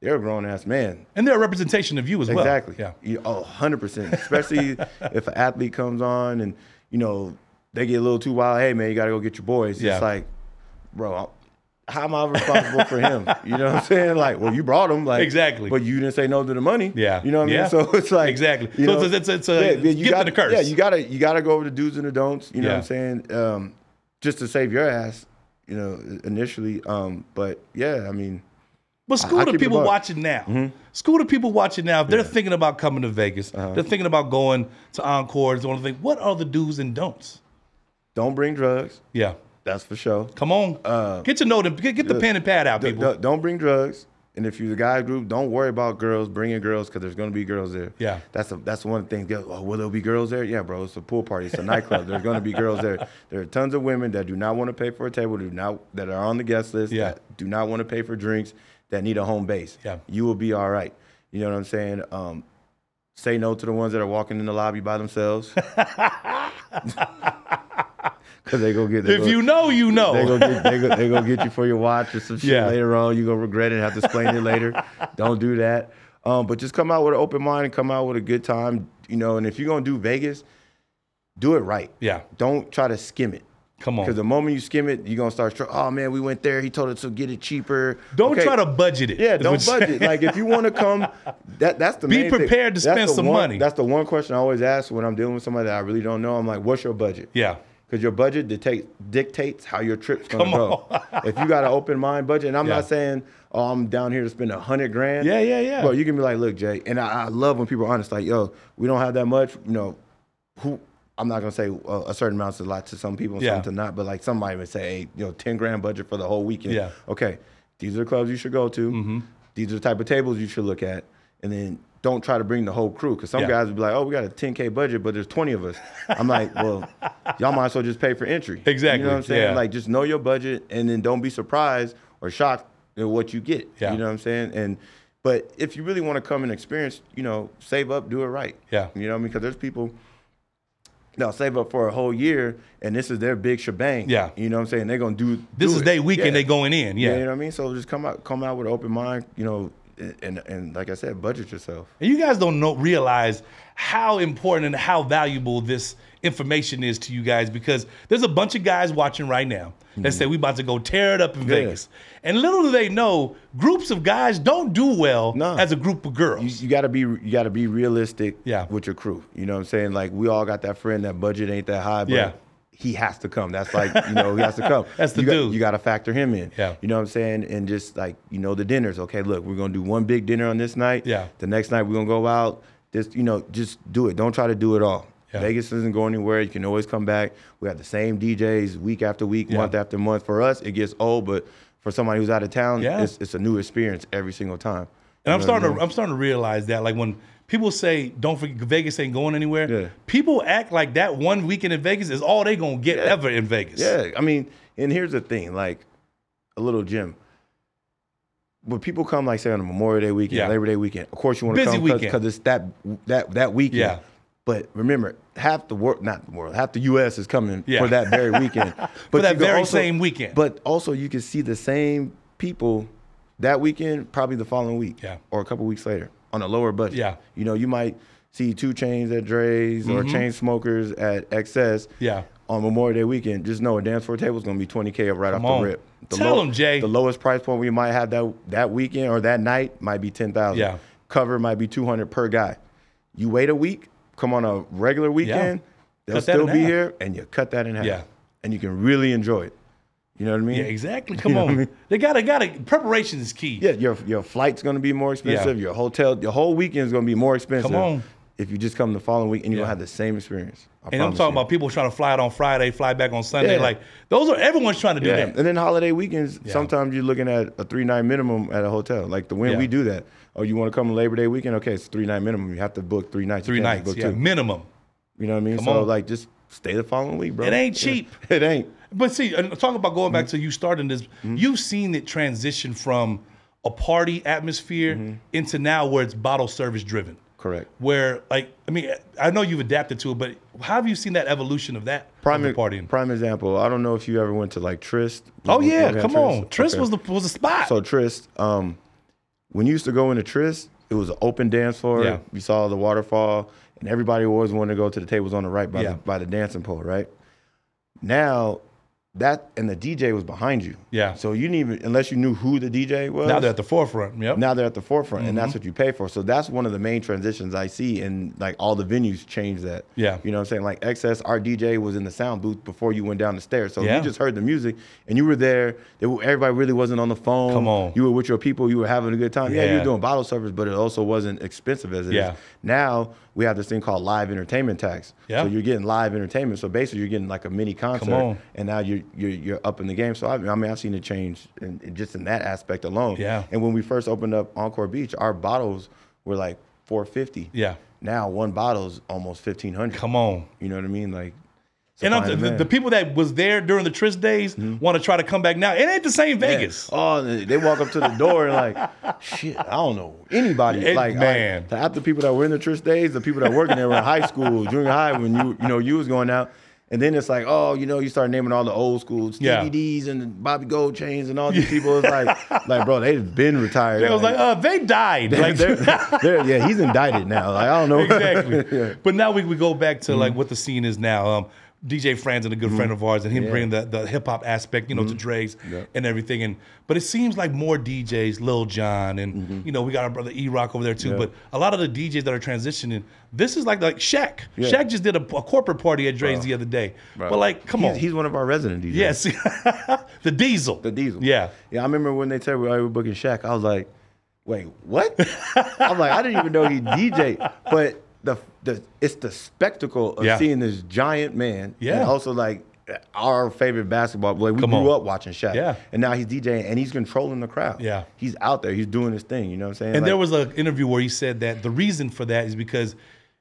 B: they're a grown ass man.
A: And they're a representation of you as well.
B: Exactly.
A: Yeah.
B: You, oh, 100%. Especially if an athlete comes on and, you know, they get a little too wild. Hey, man, you got to go get your boys.
A: Yeah.
B: It's like, bro, I'm- how am I responsible for him? You know what I'm saying? Like, well, you brought him. Like,
A: Exactly.
B: But you didn't say no to the money.
A: Yeah.
B: You know what I
A: Yeah.
B: mean? So it's like,
A: Exactly.
B: you
A: So
B: know,
A: it's- it's- it's a gift
B: gotta,
A: and a curse.
B: Yeah, you got to you got to go over the do's and the don'ts. You know
A: Yeah.
B: what I'm saying? Um, just to save your ass, you know, initially. Um, but yeah, I mean,
A: But school
B: I
A: to people watching now. School to people watching now. If they're thinking about coming to Vegas,
B: Uh-huh.
A: they're thinking about going to Encores. Or thing. What are the do's and don'ts?
B: don't bring drugs.
A: Yeah.
B: That's for sure.
A: Come on. get your note. and- Get, get the pen and pad out,
B: D-
A: people.
B: d- don't bring drugs. And if you're the guy group, don't worry about girls. Bring in girls because there's going to be girls there.
A: Yeah.
B: That's a, that's one thing. Oh, will there be girls there? Yeah, bro. It's a pool party. It's a nightclub. there's going to be girls there. There are tons of women that do not want to pay for a table. Do not that are on the guest list.
A: Yeah.
B: That do not want to pay for drinks. That need a home base.
A: Yeah.
B: You will be all right. You know what I'm saying? Um, say no to the ones that are walking in the lobby by themselves. Because they go get. they
A: if
B: go-
A: you know, you know.
B: they go get they go, they go get you for your watch or some shit
A: Yeah.
B: later on. You gonna regret it and have to explain it later. Don't do that. Um, but just come out with an open mind and come out with a good time. You know, and if you're gonna do Vegas, do it right.
A: yeah.
B: Don't try to skim it.
A: Come on.
B: Because the moment you skim it, you're gonna start. Oh man, we went there. He told us to get it cheaper.
A: Don't
B: Okay.
A: try to budget it.
B: Yeah, don't budget. like if you want to come, that that's the
A: Be
B: main thing.
A: prepared to
B: That's
A: spend some
B: one-
A: money.
B: That's the one question I always ask when I'm dealing with somebody that I really don't know. I'm like, what's your budget?
A: Yeah.
B: Because your budget dictate, dictates how your trip's gonna
A: Come
B: go. if you got an open mind budget, and I'm
A: Yeah.
B: not saying, oh, I'm down here to spend a hundred grand.
A: Yeah, yeah, yeah.
B: But you can be like, look, Jay, and I, I love when people are honest, like, yo, we don't have that much. You know, who? I'm not gonna say uh, a certain amount's a lot to some people, and
A: Yeah.
B: some to not. But like somebody would say, hey, you know, ten grand budget for the whole weekend.
A: Yeah.
B: Okay, these are the clubs you should go to.
A: Mm-hmm.
B: These are the type of tables you should look at, and then. Don't try to bring the whole crew because some
A: Yeah.
B: guys would be like, "Oh, we got a 10k budget, but there's 20 of us." I'm like, "Well, y'all might as well just pay for entry."
A: Exactly,
B: You know what I'm saying?
A: yeah.
B: Like, just know your budget, and then don't be surprised or shocked at what you get.
A: Yeah.
B: You know what I'm saying? And but if you really want to come and experience, you know, save up, do it right.
A: Yeah.
B: You know what I mean? Because there's people they'll save up for a whole year, and this is their big shebang.
A: Yeah.
B: You know what I'm saying? They're gonna do.
A: This
B: do
A: is their weekend.
B: Yeah.
A: They going in.
B: Yeah.
A: Yeah.
B: You know what I mean? So just come out, come out with an open mind. You know, and and like I said, budget yourself.
A: And you guys don't know realize how important and how valuable this information is to you guys because there's a bunch of guys watching right now that say we about to go tear it up in
B: Mm-hmm. Yeah.
A: Vegas. And little do they know, groups of guys don't do well
B: No.
A: as a group of girls.
B: you, you gotta be you gotta be realistic
A: Yeah.
B: with your crew. You know what I'm saying? Like we all got that friend that budget ain't that high, but
A: Yeah.
B: He has to come. That's like, you know, he has to come.
A: That's the
B: you got- you gotta factor him in.
A: Yeah.
B: You know what I'm saying? And just like, you know, the dinners. Okay, look, we're gonna do one big dinner on this night.
A: Yeah.
B: The next night we're gonna go out. Just, you know, just do it. Don't try to do it all.
A: Yeah.
B: Vegas doesn't go anywhere. You can always come back. We have the same DJs week after week,
A: Yeah.
B: month after month. For us, it gets old, but for somebody who's out of town,
A: Yeah.
B: it's, it's a new experience every single time.
A: And I'm
B: You know what I
A: starting
B: mean?
A: to I'm starting to realize that like when people say don't forget Vegas ain't going anywhere,
B: Yeah.
A: people act like that one weekend in Vegas is all they gonna get ever in Vegas.
B: Yeah, I mean, and here's the thing, like a little gym. When people come, like say on a Memorial Day weekend,
A: Yeah.
B: Labor Day weekend, of course you want to come because it's that that that weekend.
A: Yeah.
B: But remember, half the world, not the world, half the U.S. is coming
A: Yeah.
B: for that very weekend. But
A: that
B: you can
A: very same weekend.
B: But also, you can see the same people that weekend, probably the following week,
A: Yeah.
B: or a couple weeks later, on a lower budget.
A: Yeah. Mm-hmm.
B: You know, you might see 2 Chainz at Drai's or Chainsmokers at XS
A: Yeah.
B: on Memorial Day weekend, just know a dance floor table is going to be 20K right
A: Come
B: off
A: on.
B: the rip. The
A: Tell 'em, Jay.
B: The lowest price point we might have that that weekend or that night might be 10,000.
A: Yeah.
B: Cover might be 200 per guy. You wait a week, come on a regular weekend, they'll still be
A: half.
B: here and you cut that in half.
A: Yeah.
B: And you can really enjoy it. You know what I mean?
A: Yeah, exactly. Come
B: what
A: on.
B: I mean?
A: They gotta gotta preparation is key.
B: Yeah, your your flight's gonna be more expensive. Your hotel, your whole weekend's gonna be more expensive.
A: Come on.
B: If you just come the following week and you
A: Yeah.
B: don't have the same experience. I
A: And I'm talking
B: you.
A: about people trying to fly out on Friday, fly back on Sunday.
B: Yeah.
A: Like those are everyone's trying to do
B: Yeah,
A: that.
B: and then holiday weekends, sometimes you're looking at a three night minimum at a hotel. Like the when
A: Yeah.
B: we do that. Oh, you want to come Labor Day weekend? Okay, it's three night minimum. You have to book three nights.
A: Three nights,
B: book
A: yeah,
B: two.
A: minimum.
B: You know what I mean?
A: Come
B: so
A: on.
B: like, just stay the following week, bro.
A: It ain't
B: Yeah.
A: cheap.
B: It ain't.
A: But see, and talking about going
B: Mm-hmm.
A: back to you starting this, you've seen it transition from a party atmosphere
B: Mm-hmm.
A: into now where it's bottle service driven.
B: Correct.
A: Where like I mean, I know you've adapted to it, but how have you seen that evolution of that
B: Prime
A: of partying?
B: prime example. I don't know if you ever went to like Tryst.
A: Oh
B: You
A: yeah, come on. Tryst
B: Okay.
A: was the was the spot.
B: So Tryst, um, when you used to go into Tryst, it was an open dance floor.
A: Yeah.
B: You saw the waterfall, and everybody always wanted to go to the tables on the right by
A: Yeah.
B: the by the dancing pole, right? Now, that and the DJ was behind you.
A: Yeah.
B: So you didn't even unless you knew who the DJ was.
A: now they're at the forefront. Yep.
B: now they're at the forefront, and
A: Mm-hmm.
B: that's what you pay for. So that's one of the main transitions I see, and like all the venues change that.
A: Yeah.
B: you know what I'm saying? Like XS, our DJ was in the sound booth before you went down the stairs, so
A: Yeah.
B: you just heard the music, and you were there. Everybody really wasn't on the phone.
A: Come on.
B: you were with your people. You were having a good time. Yeah, you were doing bottle service, but it also wasn't expensive as it is
A: Yeah.
B: now. We have this thing called live entertainment tax.
A: Yeah.
B: So you're getting live entertainment. So basically, you're getting like a mini concert,
A: on.
B: and now you're you're, you're up in the game. So I, I mean, I've seen it change in, in just in that aspect alone.
A: Yeah.
B: And when we first opened up Encore Beach, our bottles were like 450.
A: Yeah.
B: Now one bottle's almost 1500.
A: Come on.
B: You know what I mean? Like,
A: And the, the people that was there during the Tryst days want to try to come back now. It ain't the same
B: Yeah.
A: Vegas.
B: Oh, they they walk up to the door and like, shit, I don't know anybody.
A: It-
B: like,
A: man.
B: like, the after people that were in the Tryst days, the people that working there were in high school, junior high, when you you know you was going out. And then it's like, oh, you know, you start naming all the old school Stevie
A: Yeah.
B: And Bobby Gold Chains and all these people. It's like, like, bro, they've been retired.
A: It was like, uh, they died. Like,
B: they're- they're- yeah, he's indicted now. Like, I don't know.
A: exactly. But now we, we go back to like what the scene is now. Um, DJ Franz and a good friend mm-hmm. of ours, and him
B: Yeah.
A: bringing the, the hip hop aspect, you know, to mm-hmm. Drai's and everything. And but it seems like more DJs, Lil Jon, and mm-hmm. you know, we got our brother E Rock over there too.
B: Yeah.
A: But a lot of the DJs that are transitioning, this is like like Shaq.
B: Yeah.
A: Shaq just did a, a corporate party at Drai's the other day.
B: Bro.
A: But like, come
B: he's,
A: on,
B: He's one of our resident DJs.
A: yes, the Diesel,
B: The Diesel.
A: yeah.
B: Yeah, I remember when they said we oh, were booking Shaq, I was like, wait, what? I'm like, I didn't even know he DJ. But the the it's the spectacle of
A: Yeah.
B: seeing this giant man.
A: Yeah.
B: And also like our favorite basketball boy. We
A: Come
B: grew
A: on.
B: up watching Shaq.
A: Yeah.
B: And now he's DJing and he's controlling the crowd.
A: Yeah.
B: He's out there. He's doing his thing. You know what I'm saying?
A: And there was an interview where he said that the reason for that is because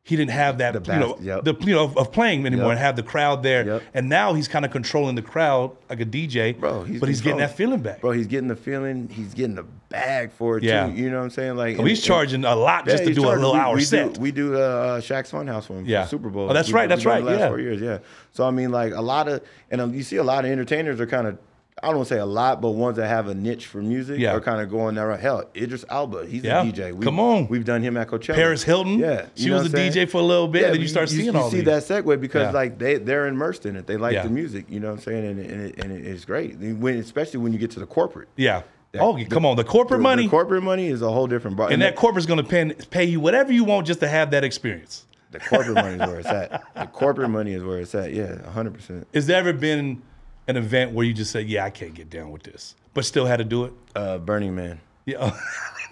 A: he didn't have that,
B: The
A: you know,
B: yep.
A: the you know of, of playing anymore
B: Yep.
A: and have the crowd there.
B: Yep.
A: And now he's kind of controlling the crowd like a DJ.
B: Bro, he's
A: but he's getting that feeling back.
B: Bro, he's getting the feeling. He's getting the bag for it
A: Yeah.
B: too. You know what I'm saying? Like,
A: Oh, he's
B: and-
A: charging a lot just
B: Yeah,
A: to do a little
B: We-
A: hour
B: we
A: set.
B: Do, we do uh, Shaq's Funhouse for him
A: Yeah.
B: for Super Bowl.
A: Oh, that's
B: We-
A: right, that's right,
B: last
A: yeah.
B: four years, yeah. So I mean, like a lot of, and um, you see a lot of entertainers are kind of, I don't want to say a lot, but ones that have a niche for music
A: Yeah.
B: are kind of going there. Hell, Idris Elba, he's
A: Yeah.
B: a DJ. We,
A: Come on.
B: we've done him at Coachella.
A: Paris Hilton,
B: yeah,
A: she
B: you
A: was a
B: I'm
A: DJ for a little bit, and then you start
B: you,
A: seeing
B: you
A: all
B: see
A: these.
B: that segue because
A: Yeah.
B: like they they're immersed in it. They like
A: Yeah.
B: the music. You know what I'm saying? And, and, it, and it's great. When especially when you get to the corporate.
A: Yeah. Oh, come on, the corporate
B: The-
A: money,
B: The corporate money is a whole different. bar-
A: and that corporate's going to pay, pay you whatever you want just to have that experience.
B: The corporate money is where it's at. The corporate money is where it's at. Yeah, hundred percent.
A: Has there ever been an event where you just said, "Yeah, I can't get down with this," but still had to do it?
B: Uh, Burning Man.
A: Yeah.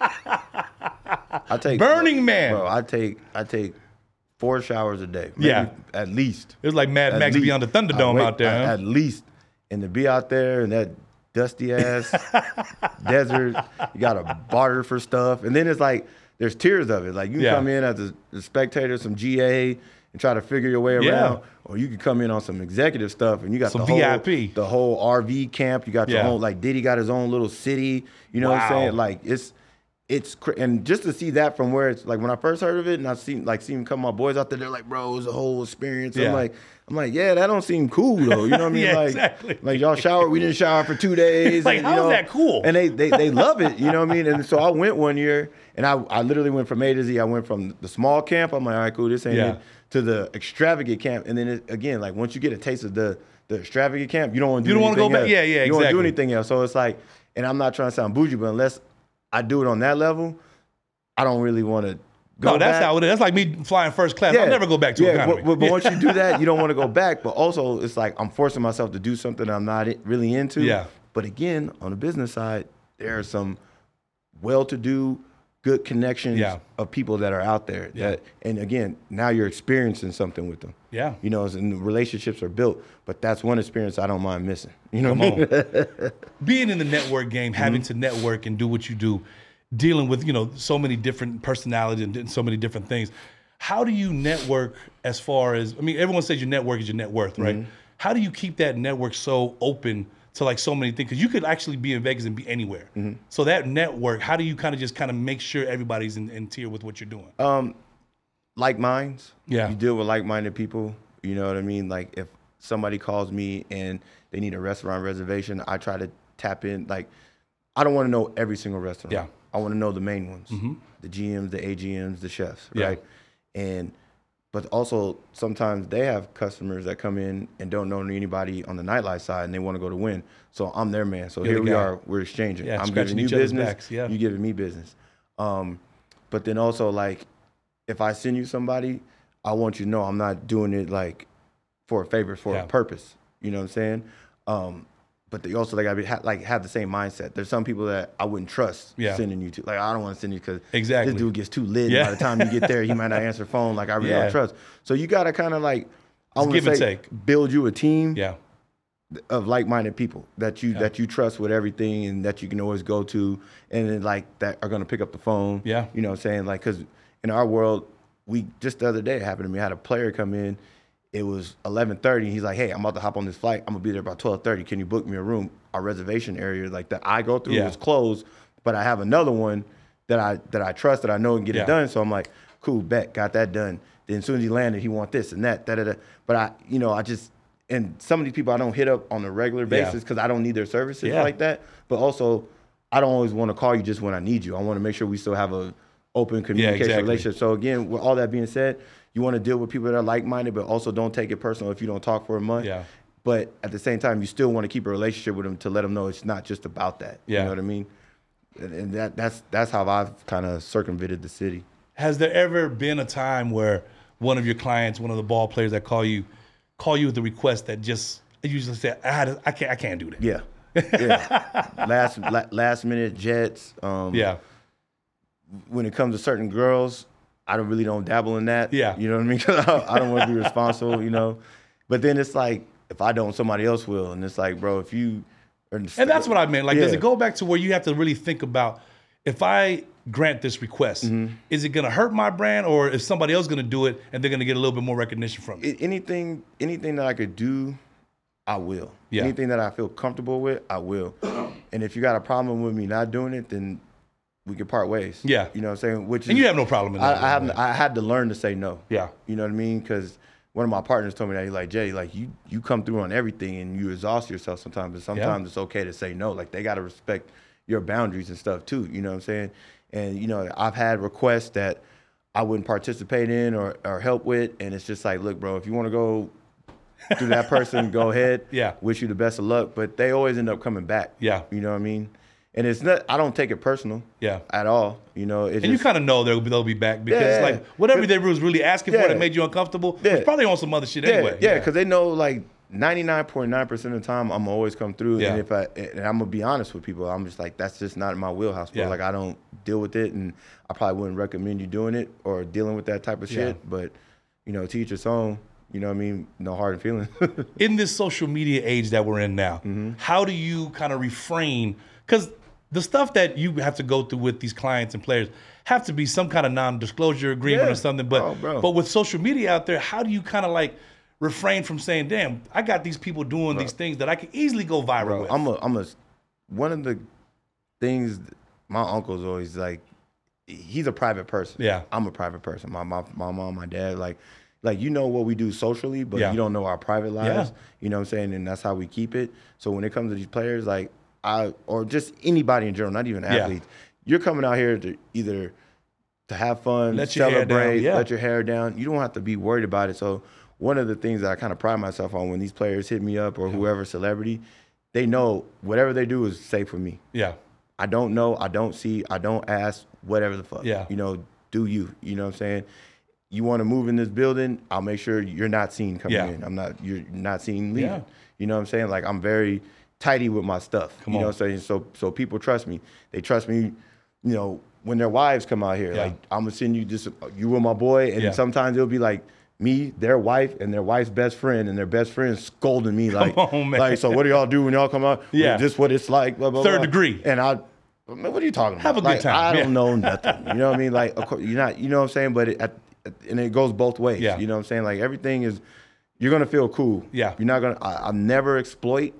B: I take
A: Burning Man.
B: Bro, I take I take four showers a day.
A: Yeah.
B: at least.
A: It was like Mad
B: At
A: Max
B: least.
A: Beyond the Thunderdome
B: wait-
A: out there.
B: At,
A: huh?
B: at least, and to be out there in that dusty ass desert, you got to barter for stuff, and then it's like there's tiers of it. Like you
A: Yeah.
B: come in as a, a spectator, some GA, and try to figure your way around,
A: Yeah.
B: or you can come in on some executive stuff, and you got
A: Some
B: the whole
A: VIP.
B: the whole RV camp. You got your
A: Yeah.
B: own like Diddy got his own little city. You know what I'm saying? Like it's it's cra- and just to see that from where it's like when I first heard of it and I seen like seen come my boys out there, they're like, bro, it's a whole experience.
A: Yeah.
B: I'm like, I'm like, yeah, that don't seem cool though. You know what I mean?
A: Yeah,
B: like,
A: exactly.
B: like y'all shower, we didn't shower for two days.
A: Like,
B: and,
A: how
B: know,
A: that cool?
B: And they they they love it. You know what I mean? And so I went one year and I I literally went from A to Z. I went from the small camp. I'm like, all right, cool, this ain't
A: Yeah.
B: it. To the extravagant camp, and then it, again, like once you get a taste of the the extravagant camp, you don't want to do
A: You don't wanna go
B: anything
A: back-
B: else.
A: yeah, yeah,
B: You don't want to do anything else. So it's like, and I'm not trying to sound bougie, but unless I do it on that level, I don't really want to Go
A: No,
B: go
A: that's
B: back.
A: how it is. That's like me flying first class. I'll never go back to
B: yeah,
A: economy.
B: But, but, but once you do that, you don't want to go back. But also, it's like I'm forcing myself to do something I'm not really into.
A: Yeah.
B: But again, on the business side, there are some well-to-do, good connections
A: Yeah.
B: of people that are out there.
A: Yeah.
B: That, and again, now you're experiencing something with them.
A: Yeah.
B: You know, and the relationships are built. But that's one experience I don't mind missing. You know,
A: Come
B: what I mean?
A: on. Being in the network game, having
B: Mm-hmm.
A: to network and do what you do, dealing with, you know, so many different personalities and so many different things. How do you network as far as I mean, everyone says your network is your net worth, right?
B: Mm-hmm.
A: How do you keep that network so open to like so many things? Because you could actually be in Vegas and be anywhere.
B: Mm-hmm.
A: So that network, how do you kind of just kind of make sure everybody's in, in tier with what you're doing?
B: like minds.
A: Yeah.
B: You deal with like minded people. You know what I mean? Like if somebody calls me and they need a restaurant reservation, I try to tap in. Like I don't want to know every single restaurant.
A: Yeah.
B: I want to know the main ones, the GMs, the AGMs, the chefs,
A: Yeah.
B: right? And but also sometimes they have customers that come in and don't know anybody on the nightlife side and they want to go to Wynn. So I'm their man. So
A: You're
B: here we are. We're exchanging.
A: Yeah,
B: I'm giving you business.
A: yeah.
B: You giving me business. Um, but then also like if I send you somebody, I want you to know I'm not doing it like for a favor, for
A: Yeah.
B: a purpose. You know what I'm saying? Um, but they also like gotta be ha- like have the same mindset. There's some people that I wouldn't trust
A: Yeah.
B: sending you to. Like I don't want to send you because
A: Exactly.
B: this dude gets too lit.
A: Yeah.
B: By the time you get there, he might not answer the phone. Like I really
A: Yeah.
B: don't trust. So you gotta kind of like I want to say build you a team
A: yeah.
B: of like-minded people that you that you trust with everything and that you can always go to and then like that are gonna pick up the phone.
A: Yeah.
B: You know what I'm saying? Like because in our world, we just the other day it happened to me. I had a player come in. It was 11:30. He's like, "Hey, I'm about to hop on this flight. I'm gonna be there by 12:30. Can you book me a room? Our reservation area, like that I go through,
A: Yeah.
B: was closed, but I have another one that I that I trust that I know and get
A: Yeah.
B: it done. So I'm like, cool, bet, got that done. Then as soon as he landed, he want this and that, da da da. But I, you know, I just and some of these people I don't hit up on a regular basis because I don't need their services
A: Yeah.
B: like that. But also, I don't always want to call you just when I need you. I want to make sure we still have a open communication
A: exactly.
B: relationship. So again, with all that being said, you want to deal with people that are like minded, but also don't take it personal if you don't talk for a month.
A: Yeah.
B: But at the same time, you still want to keep a relationship with them to let them know it's not just about that.
A: Yeah.
B: You know what I mean? And, that that's that's how I've kind of circumvented the city.
A: Has there ever been a time where one of your clients, one of the ball players that call you, call you with a request that just just say, I, had I can't, I can't do that.
B: Yeah. Yeah. last la, last minute jets. Um,
A: Yeah.
B: When it comes to certain girls, I don't really don't dabble in that.
A: Yeah.
B: You know what I mean? 'Cause I, I don't want to be responsible. You know. But then it's like if I don't, somebody else will, and it's like, bro, if you.
A: And that's what I meant. Like, does it go back to where you have to really think about if I grant this request,
B: Mm-hmm.
A: is it going to hurt my brand, or is somebody else going to do it and they're going to get a little bit more recognition from it?
B: Anything anything that I could do, I will.
A: Yeah.
B: Anything that I feel comfortable with, I will. And if you got a problem with me not doing it, then we can part ways.
A: Yeah.
B: You know what I'm saying? Which
A: And
B: is,
A: you have no problem in
B: I,
A: that.
B: I have I had to learn to say no.
A: Yeah.
B: You know what I mean? Because one of my partners told me that he's like Jay, like you you come through on everything and you exhaust yourself sometimes, but sometimes it's okay to say no. Like they got to respect your boundaries and stuff too. You know what I'm saying? And you know I've had requests that I wouldn't participate in or or help with, and it's just like, look, bro, if you want to go through that person, go ahead.
A: Yeah.
B: Wish you the best of luck, but they always end up coming back.
A: Yeah.
B: You know what I mean? And it's not. I don't take it personal.
A: Yeah.
B: At all. You know. It's
A: And you kind of know they'll be, they'll be back because
B: Yeah.
A: like whatever they was really asking for that made you uncomfortable,
B: Yeah.
A: it's probably on some other shit
B: Yeah,
A: anyway.
B: yeah, because they know like ninety nine point nine percent of the time I'm always come through,
A: Yeah.
B: and if I and I'm gonna be honest with people, I'm just like that's just not in my wheelhouse.
A: Yeah.
B: Like I don't deal with it, and I probably wouldn't recommend you doing it or dealing with that type of shit.
A: Yeah.
B: But you know, teach its own. You know what I mean? No hard feelings.
A: in this social media age that we're in now,
B: Mm-hmm.
A: how do you kind of refrain? Because the stuff that you have to go through with these clients and players have to be some kind of non-disclosure agreement
B: Yeah.
A: or something. But
B: Oh,
A: but with social media out there, how do you kind of like refrain from saying, "Damn, I got these people doing these things that I could easily go viral
B: Bro,
A: with"?
B: I'm a, I'm a, one of the things my uncle's always like, he's a private person.
A: Yeah.
B: I'm a private person. My, my, my mom, my dad, like, like you know what we do socially, but
A: Yeah.
B: you don't know our private lives.
A: Yeah.
B: You know what I'm saying? And that's how we keep it. So when it comes to these players, like I, or just anybody in general, not even athletes, you're coming out here to either to have fun,
A: Let your
B: celebrate,
A: yeah.
B: let your hair down. You don't have to be worried about it. So one of the things that I kind of pride myself on when these players hit me up or whoever celebrity, they know whatever they do is safe for me.
A: yeah,
B: I don't know, I don't see, I don't ask, whatever the fuck.
A: Yeah.
B: You know, do you. You know what I'm saying? You want to move in this building? I'll make sure you're not seen coming
A: Yeah.
B: in. I'm not. You're not seen leaving.
A: Yeah.
B: You know what I'm saying? Like I'm very tidy with my stuff.
A: Come
B: you know
A: on.
B: what I'm saying? So so people trust me. They trust me. You know when their wives come out here,
A: Yeah.
B: like I'm gonna send you this you with my boy, and
A: Yeah.
B: sometimes it'll be like me, their wife, and their wife's best friend, and their best friend scolding me like,
A: on,
B: like, so what do y'all do when y'all come out?
A: Yeah.
B: this what it's like. Blah, blah,
A: Third
B: blah.
A: degree.
B: And I, man, what are you talking about?
A: Have a good time.
B: I
A: Yeah.
B: don't know nothing. You know what I mean? Like, of course, you're not. You know what I'm saying? But it, at, and it goes both ways.
A: Yeah.
B: You know what I'm saying? Like everything is, you're gonna feel cool.
A: Yeah.
B: You're not gonna. I, I never exploit.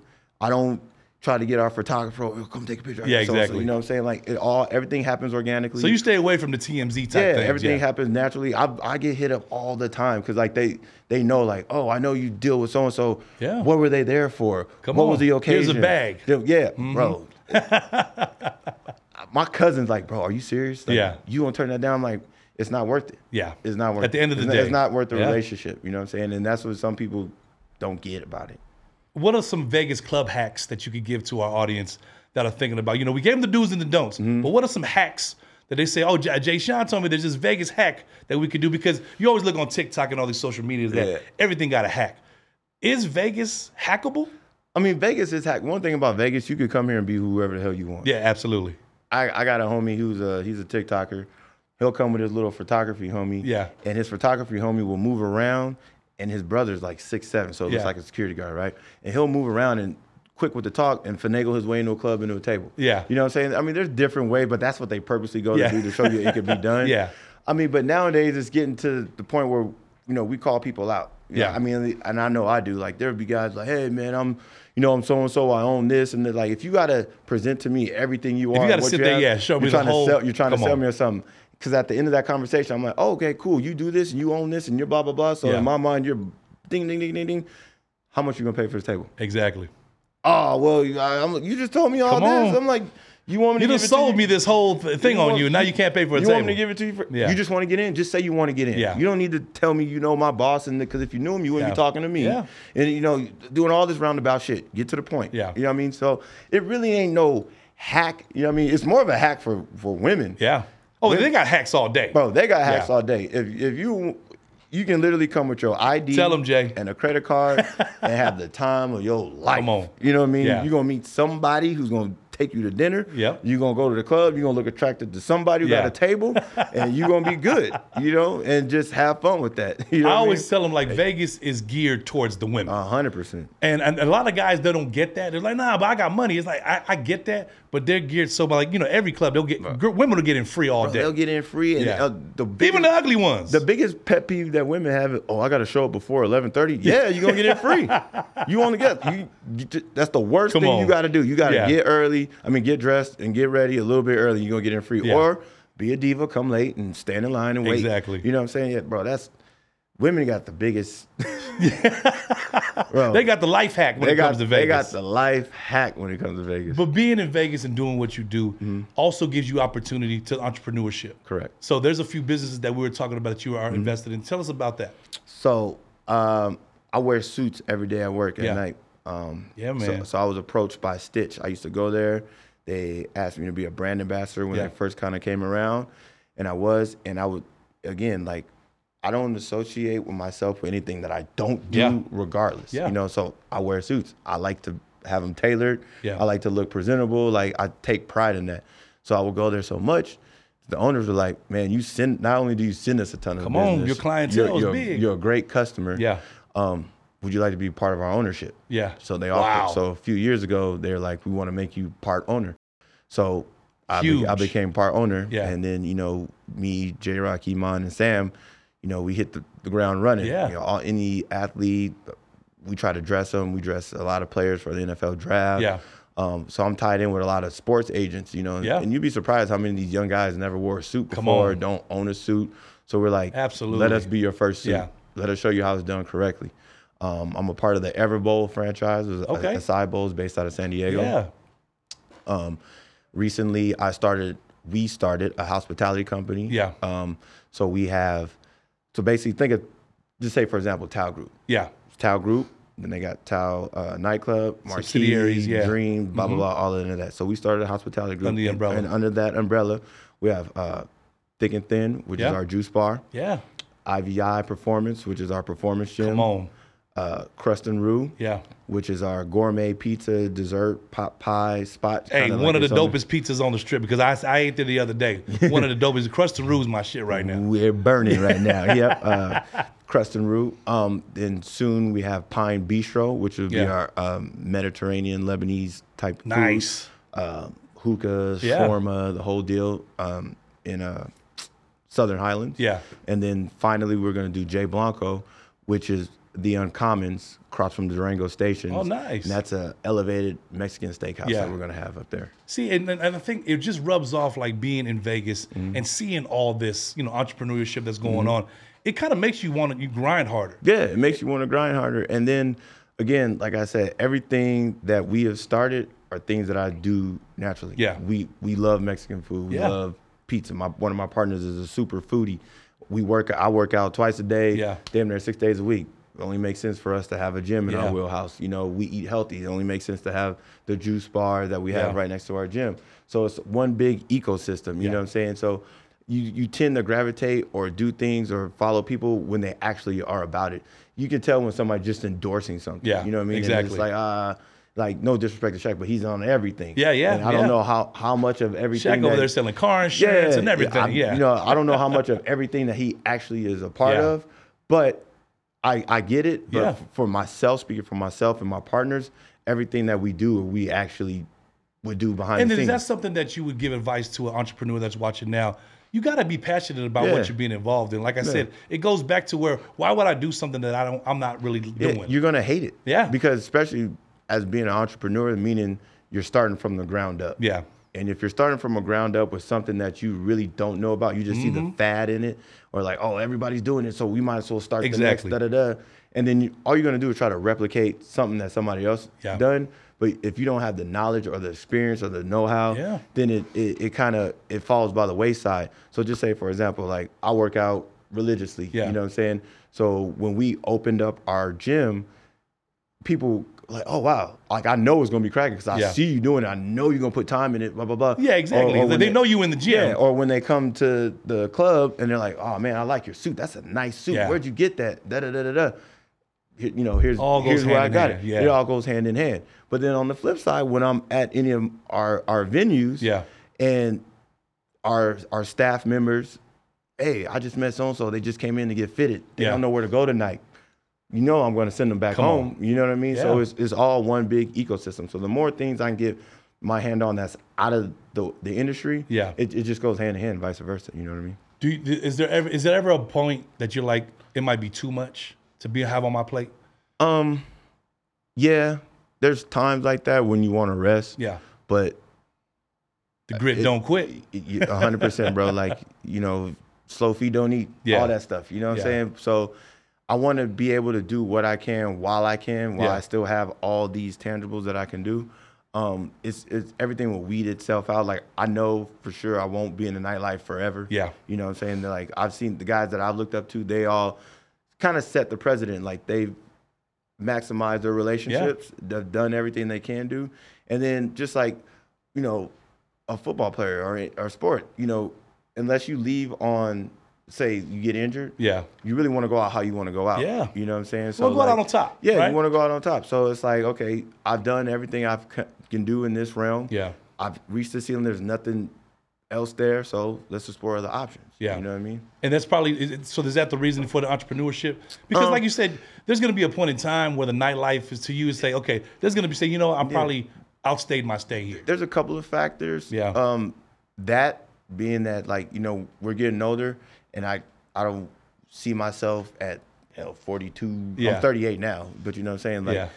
B: I don't try to get our photographer. Oh, come take a picture.
A: Yeah, exactly.
B: You know what I'm saying? Like it all. Everything happens organically.
A: So you stay away from the TMZ type
B: Yeah,
A: things.
B: everything
A: yeah.
B: happens naturally. I, I get hit up all the time because like they they know like oh I know you deal with so and so.
A: Yeah.
B: What were they there for?
A: Come
B: what
A: on.
B: was the occasion?
A: Here's a bag. Mm-hmm.
B: Yeah, bro. My cousin's like, bro, are you serious? Like,
A: Yeah.
B: You gonna turn that down? I'm like, it's not worth it.
A: Yeah.
B: It's not worth it.
A: At the end of the
B: It's not-
A: day.
B: It's not worth the
A: Yeah.
B: relationship. You know what I'm saying? And that's what some people don't get about it.
A: What are some Vegas club hacks that you could give to our audience that are thinking about? You know, we gave them the do's and the don'ts,
B: Mm-hmm.
A: but what are some hacks that they say, oh, Jaishan told me there's this Vegas hack that we could do because you always look on TikTok and all these social medias that
B: Yeah.
A: everything got a hack. Is Vegas hackable?
B: I mean, Vegas is hack. One thing about Vegas, you could come here and be whoever the hell you want.
A: Yeah, absolutely.
B: I, I got a homie who's a he's a TikToker. He'll come with his little photography homie.
A: Yeah.
B: And his photography homie will move around, and his brother's like six seven, so it looks like a security guard, right? And he'll move around and quick with the talk and finagle his way into a club into a table.
A: Yeah.
B: You know what I'm saying? I mean, there's different ways, but that's what they purposely go
A: Yeah.
B: to do to show you it could be done.
A: Yeah.
B: I mean, but nowadays it's getting to the point where you know we call people out.
A: Yeah.
B: I mean, and I know I do. Like there'll be guys like, hey man, I'm, you know, I'm so and so. I own this, and they're like, if you gotta present to me everything you are,
A: you gotta
B: what
A: sit
B: you
A: there,
B: have,
A: yeah, show me
B: you're
A: the
B: trying
A: whole-
B: To sell, you're trying to sell
A: on.
B: me or something. Because at the end of that conversation, I'm like, oh, okay, cool. You do this, and you own this, and you're blah blah blah. So
A: Yeah.
B: in my mind, you're ding ding ding ding ding. How much you gonna pay for this table?
A: Exactly.
B: Oh well, I, I'm, you just told me all
A: Come
B: this.
A: on.
B: I'm like, you want me
A: You
B: to
A: just
B: give it to
A: sold me this whole th- thing on you, and now you can't pay for a
B: you
A: table.
B: want me to give it to you? For,
A: Yeah.
B: You just want to get in. Just say you want to get in.
A: Yeah.
B: You don't need to tell me you know my boss, and because if you knew him, you wouldn't
A: Yeah.
B: be talking to me.
A: Yeah.
B: And you know, doing all this roundabout shit. Get to the point.
A: Yeah.
B: You know what I mean? So it really ain't no hack. You know what I mean? It's more of a hack for for women.
A: yeah. Oh, they got hacks all day.
B: Bro, they got hacks
A: Yeah.
B: all day. If if you you can literally come with your ID,
A: Tell 'em, Jay.
B: and a credit card, and have the time of your life.
A: Come on.
B: You know what I mean?
A: Yeah.
B: You're gonna meet somebody who's gonna take you to dinner.
A: Yep.
B: You're gonna go to the club. You're gonna look attracted to somebody who
A: Yeah.
B: got a table, and you're gonna be good. You know, and just have fun with that. You know
A: I always
B: mean?
A: tell them like Vegas is geared towards the women.
B: A hundred percent.
A: And, and a lot of guys they don't get that. They're like, nah, but I got money. It's like I, I get that, but they're geared so by like you know every club they'll get gr- women will get in free all day.
B: They'll get in free, and
A: Yeah.
B: uh, the biggest,
A: Even the ugly ones.
B: The biggest pet peeve that women have is, oh, I got to show up before eleven thirty. Yeah, you're gonna get in free. you only get you, you That's the worst
A: Come
B: thing
A: on.
B: you got to do. You got to
A: Yeah.
B: get early. I mean, get dressed and get ready a little bit early. You're gonna get in free,
A: Yeah.
B: or be a diva, come late and stand in line and wait.
A: Exactly.
B: You know what I'm saying? Yeah, bro. That's women got the biggest. bro,
A: they got the life hack when it
B: got
A: comes to Vegas.
B: they got the life hack when it comes to Vegas.
A: but being in Vegas and doing what you do
B: Mm-hmm.
A: also gives you opportunity to entrepreneurship.
B: Correct.
A: So there's a few businesses that we were talking about that you
B: Mm-hmm.
A: are invested in. Tell us about that.
B: So um, I wear suits every day at work at
A: Yeah.
B: night. Um,
A: Yeah,
B: so-
A: man.
B: So, I was approached by Stitch. I used to go there. They asked me to be a brand ambassador when
A: Yeah.
B: I first kind of came around, and I was. And I would again like I don't associate with myself with anything that I don't do,
A: Yeah.
B: regardless.
A: Yeah.
B: You know, so I wear suits. I like to have them tailored.
A: Yeah.
B: I like to look presentable. Like I take pride in that. So I will go there so much. The owners were like, "Man, you send. Not only do you send us a ton of
A: Come on, your clientele
B: you're,
A: is
B: you're-
A: big.
B: You're a great customer.
A: Yeah.
B: Um, would you like to be part of our ownership?
A: Yeah.
B: So they offered.
A: Wow.
B: So a few years ago, they're like, we want to make you part owner. So I, be- I became part owner.
A: Yeah.
B: And then you know me, J Rock, Iman, and Sam, you know we hit the, the ground running.
A: Yeah.
B: You know, all, any athlete, we try to dress them. We dress a lot of players for the NFL draft.
A: Yeah.
B: Um, so I'm tied in with a lot of sports agents, you know, and,
A: Yeah.
B: and you'd be surprised how many of these young guys never wore a suit
A: Come
B: before,
A: on.
B: don't own a suit. So we're like,
A: Absolutely.
B: let us be your first suit.
A: Yeah.
B: Let us show you how it's done correctly. Um, I'm a part of the Everbowl franchise. It was a-
A: Okay.
B: a, side bowl is based out of San Diego.
A: Yeah.
B: Um, recently, I started. We started a hospitality company.
A: Yeah.
B: Um, so we have. So basically, think of, just say for example, Tao Group.
A: Yeah.
B: Tao Group. Then they got Tao uh, nightclub, Marquee,
A: Subsidiaries, yeah. Mm-hmm.
B: Dream, blah blah blah, all into that. So we started a hospitality group,
A: Under the
B: and-
A: umbrella.
B: and, under that umbrella, we have uh, Thick and Thin, which
A: Yeah.
B: is our juice bar.
A: Yeah.
B: IVI Performance, which is our performance gym.
A: Come on.
B: Uh, Crust and Roux,
A: Yeah.
B: which is our gourmet pizza, dessert, pot pie spot.
A: Hey, one
B: like
A: of the dopest pizzas on the strip because I, I ate there the other day. One of the dopest. Crust and Roux's my shit right now.
B: We're burning right now. yep. Uh, crust and roux. Um, then soon we have Pine Bistro, which will be our um, Mediterranean Lebanese type.
A: Nice.
B: Um, hookah,
A: Yeah.
B: shawarma, the whole deal um, in uh, Southern Highlands.
A: Yeah.
B: And then finally we're going to do Jay Blanco, which is the Uncommons across from the Durango station.
A: Oh, nice.
B: And that's a elevated Mexican steakhouse
A: Yeah.
B: that we're going to have up there.
A: See, and, and I think it just rubs off like being in Vegas
B: Mm-hmm.
A: and seeing all this, you know, entrepreneurship that's going on. It kind of makes you want to you grind harder.
B: Yeah, it makes you want to grind harder. And then again, like I said, everything that we have started are things that I do naturally.
A: Yeah.
B: We we love Mexican food. We
A: Yeah.
B: love pizza. My one of my partners is a super foodie. We work I work out twice a day,
A: Yeah.
B: damn near six days a week. It only makes sense for us to have a gym in
A: Yeah.
B: our wheelhouse. You know, we eat healthy. It only makes sense to have the juice bar that we have
A: Yeah.
B: right next to our gym. So it's one big ecosystem. You
A: Yeah.
B: know what I'm saying? So you you tend to gravitate or do things or follow people when they actually are about it. You can tell when somebody's just endorsing something.
A: Yeah,
B: You know what I mean?
A: Exactly.
B: it's like uh like no disrespect to Shaq, but he's on everything.
A: Yeah, yeah,
B: And I don't know how how much of everything
A: Shaq over
B: that-
A: there selling car insurance and everything.
B: I-
A: Yeah.
B: You know, I don't know how much of everything that he actually is a part
A: Yeah.
B: of, but I I get it. But
A: Yeah.
B: for myself, speaking for myself and my partners, everything that we do, we actually would do behind
A: and
B: the
A: is that something that you would give advice to an entrepreneur that's watching now? You got to be passionate about
B: Yeah.
A: what you're being involved in. Like I said, it goes back to where why would I do something that I don't I'm not really
B: Yeah,
A: doing?
B: you're gonna hate it.
A: Yeah.
B: Because especially as being an entrepreneur, meaning you're starting from the ground up.
A: yeah.
B: And if you're starting from a ground up with something that you really don't know about, you just see
A: Mm-hmm.
B: the fad in it, or like, oh, everybody's doing it, so we might as well start
A: Exactly.
B: the next da da da. And then you, all you're gonna do is try to replicate something that somebody else
A: Yeah.
B: done. But if you don't have the knowledge or the experience or the know-how,
A: Yeah.
B: then it it, it kind of it falls by the wayside. So just say for example, like I work out religiously.
A: Yeah.
B: You know what I'm saying? So when we opened up our gym, people like, oh wow, like I know it's gonna be cracking because I
A: Yeah.
B: see you doing it. I know you're gonna put time in it. Blah blah blah.
A: Yeah, exactly.
B: Or- or when
A: they know you in the gym.
B: Yeah, or when they come to the club and they're like, "Oh man, I like your suit. That's a nice suit.
A: Yeah.
B: Where'd you get that?" Da da da da da. You know, here's
A: All
B: here's where I got
A: hand,
B: it.
A: yeah.
B: It all goes hand in hand. But then on the flip side, when I'm at any of our our venues,
A: Yeah.
B: and our our staff members, hey, I just met so and so. They just came in to get fitted. They
A: Yeah.
B: don't know where to go tonight. You know, I'm going to send them back
A: Come
B: home. You know what I mean? So it's it's all one big ecosystem. So the more things I can get my hand on that's out of the the industry,
A: Yeah.
B: it, it just goes hand in hand, vice versa. You know what I mean?
A: Do you, is there ever is there ever a point that you're like it might be too much to be have on my plate?
B: Um, yeah, there's times like that when you want to rest,
A: Yeah.
B: but
A: The grit
B: It-
A: don't quit.
B: a hundred percent, bro. Like you know, slow feet don't eat.
A: Yeah.
B: All that stuff. You know what
A: Yeah.
B: I'm saying? So I want to be able to do what I can while I can, while
A: Yeah.
B: I still have all these tangibles that I can do. Um, it's it's everything will weed itself out. Like I know for sure I won't be in the nightlife forever.
A: Yeah.
B: You know what I'm saying? They're like I've seen the guys that I've looked up to. They all kind of set the precedent. Like they've maximized their relationships. Yeah. They've done everything they can do, and then just like you know, a football player or or sport, you know, unless you leave on, say, you get injured,
A: Yeah.
B: you really want to go out how you want to go out.
A: Yeah.
B: You know what I'm saying? So
A: Well, go out on top,
B: Yeah,
A: right?
B: you want to go out on top. So it's like, okay, I've done everything I can do in this realm.
A: Yeah.
B: I've reached the ceiling. There's nothing else there. So let's explore other options.
A: Yeah.
B: You know what I mean?
A: And that's probably it- so. Is that the reason for the entrepreneurship? Because,
B: Um,
A: like you said, there's going to be a point in time where the nightlife is to you and say, okay, there's going to be say, you know, I'm probably outstayed my stay here.
B: there's a couple of factors.
A: Yeah.
B: Um, that being that like you know we're getting older, and I I don't see myself at hell 42.
A: Yeah.
B: I'm 38 now, but you know what I'm saying like
A: Yeah.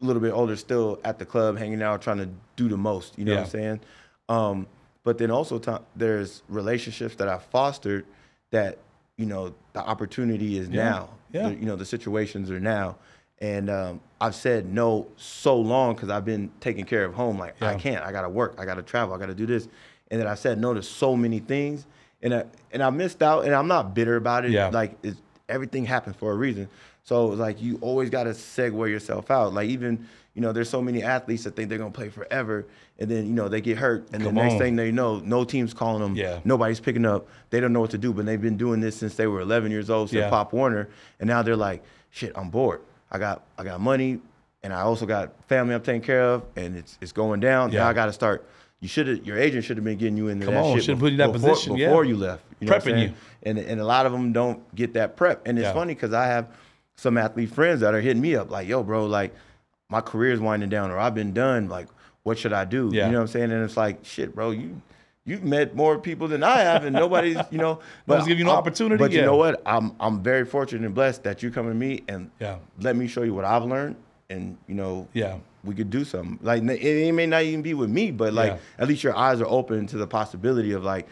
B: a little bit older, still at the club, hanging out, trying to do the most. You know what I'm saying? Um, but then also ti there's relationships that I fostered that you know the opportunity is now.
A: Yeah.
B: The- you know the situations are now. And um, I've said no so long because I've been taking care of home. Like I can't. I gotta work. I gotta travel. I gotta do this. And then I said no to so many things, and I and I missed out. And I'm not bitter about it.
A: Yeah.
B: Like it's everything happens for a reason. So it's like you always got to segue yourself out. Like even you know, there's so many athletes that think they're gonna play forever, and then you know they get hurt, and
A: Come
B: the next
A: on.
B: thing they know, no team's calling them.
A: Yeah.
B: Nobody's picking up. They don't know what to do, but they've been doing this since they were 11 years old, since
A: Yeah.
B: Pop Warner, and now they're like, shit, I'm bored. I got I got money, and I also got family I'm taking care of, and it's it's going down.
A: Yeah.
B: Now I got to start. You should have your agent should have been getting you into
A: Come
B: that
A: on,
B: shit
A: should've put you in that
B: before,
A: position, yeah.
B: you left. You know
A: Prepping you.
B: and and a lot of them don't get that prep. And it's
A: Yeah.
B: funny because I have some athlete friends that are hitting me up like, "Yo, bro, like my career's winding down, or I've been done. Like, what should I do?"
A: Yeah.
B: You know what I'm saying? And it's like, shit, bro, you you've met more people than I have, and nobody's, you know,
A: one's giving you no opportunity?
B: But
A: Yeah.
B: you know what? I'm I'm very fortunate and blessed that you come to me and
A: Yeah.
B: let me show you what I've learned, and you know,
A: Yeah.
B: We could do something. Like it, may not even be with me, but like
A: Yeah.
B: at least your eyes are open to the possibility of like,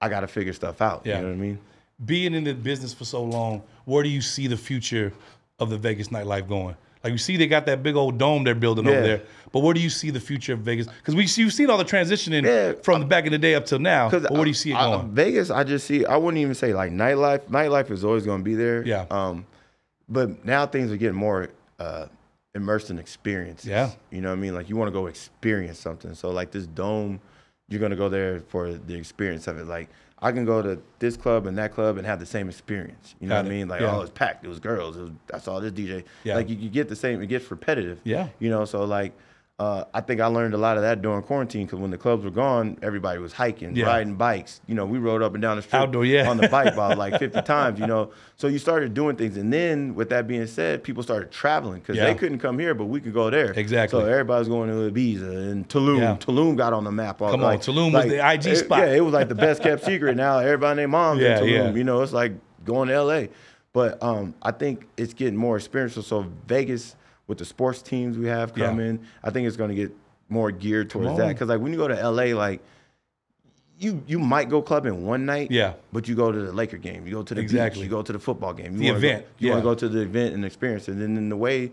B: I got to figure stuff out.
A: Yeah.
B: You know what I mean?
A: being in the business for so long, where do you see the future of the Vegas nightlife going? Like you see, they got that big old dome they're building over there. But where do you see the future of Vegas? Because we you've seen all the transitioning
B: Yeah.
A: from the back in the day up till now. But where do you see it
B: I-
A: going?
B: Vegas, I just see. I wouldn't even say like nightlife. Nightlife is always going to be there.
A: Yeah.
B: Um, but now things are getting more uh, immersed in experiences.
A: Yeah.
B: You know what I mean? Like you want to go experience something. So like this dome, you're gonna go there for the experience of it. Like I can go to this club and that club and have the same experience. You know
A: Got
B: what I mean? Like
A: Yeah.
B: oh, it's packed. It was girls. It was, I saw this DJ.
A: Yeah.
B: Like you, you get the same. It gets repetitive.
A: Yeah.
B: You know. So like. Uh, I think I learned a lot of that during quarantine because when the clubs were gone, everybody was hiking,
A: Yeah.
B: riding bikes. You know, we rode up and down the street
A: Outdoor, yeah.
B: on the bike about like 50 times, you know. So you started doing things. And then with that being said, people started traveling because
A: Yeah.
B: they couldn't come here, but we could go there.
A: Exactly.
B: So everybody's going to Ibiza and Tulum.
A: Yeah.
B: Tulum got on the map. all-
A: Come on,
B: like-
A: Tulum was the IG
B: it-
A: spot.
B: Yeah, it was like the best kept secret. Now everybody and their mom's
A: Yeah,
B: in Tulum.
A: yeah.
B: You know, it's like going to LA. But um, I think it's getting more experiential. So Vegas with the sports teams we have
A: Yeah.
B: coming, I think it's going to get more geared towards
A: on.
B: that. Because like when you go to LA, like you you might go clubbing one night,
A: Yeah.
B: but you go to the Laker game, you go to the
A: Exactly.
B: beach, you go to the football game, you
A: The
B: wanna go-
A: event,
B: you want to go to the event and experience. And then in the way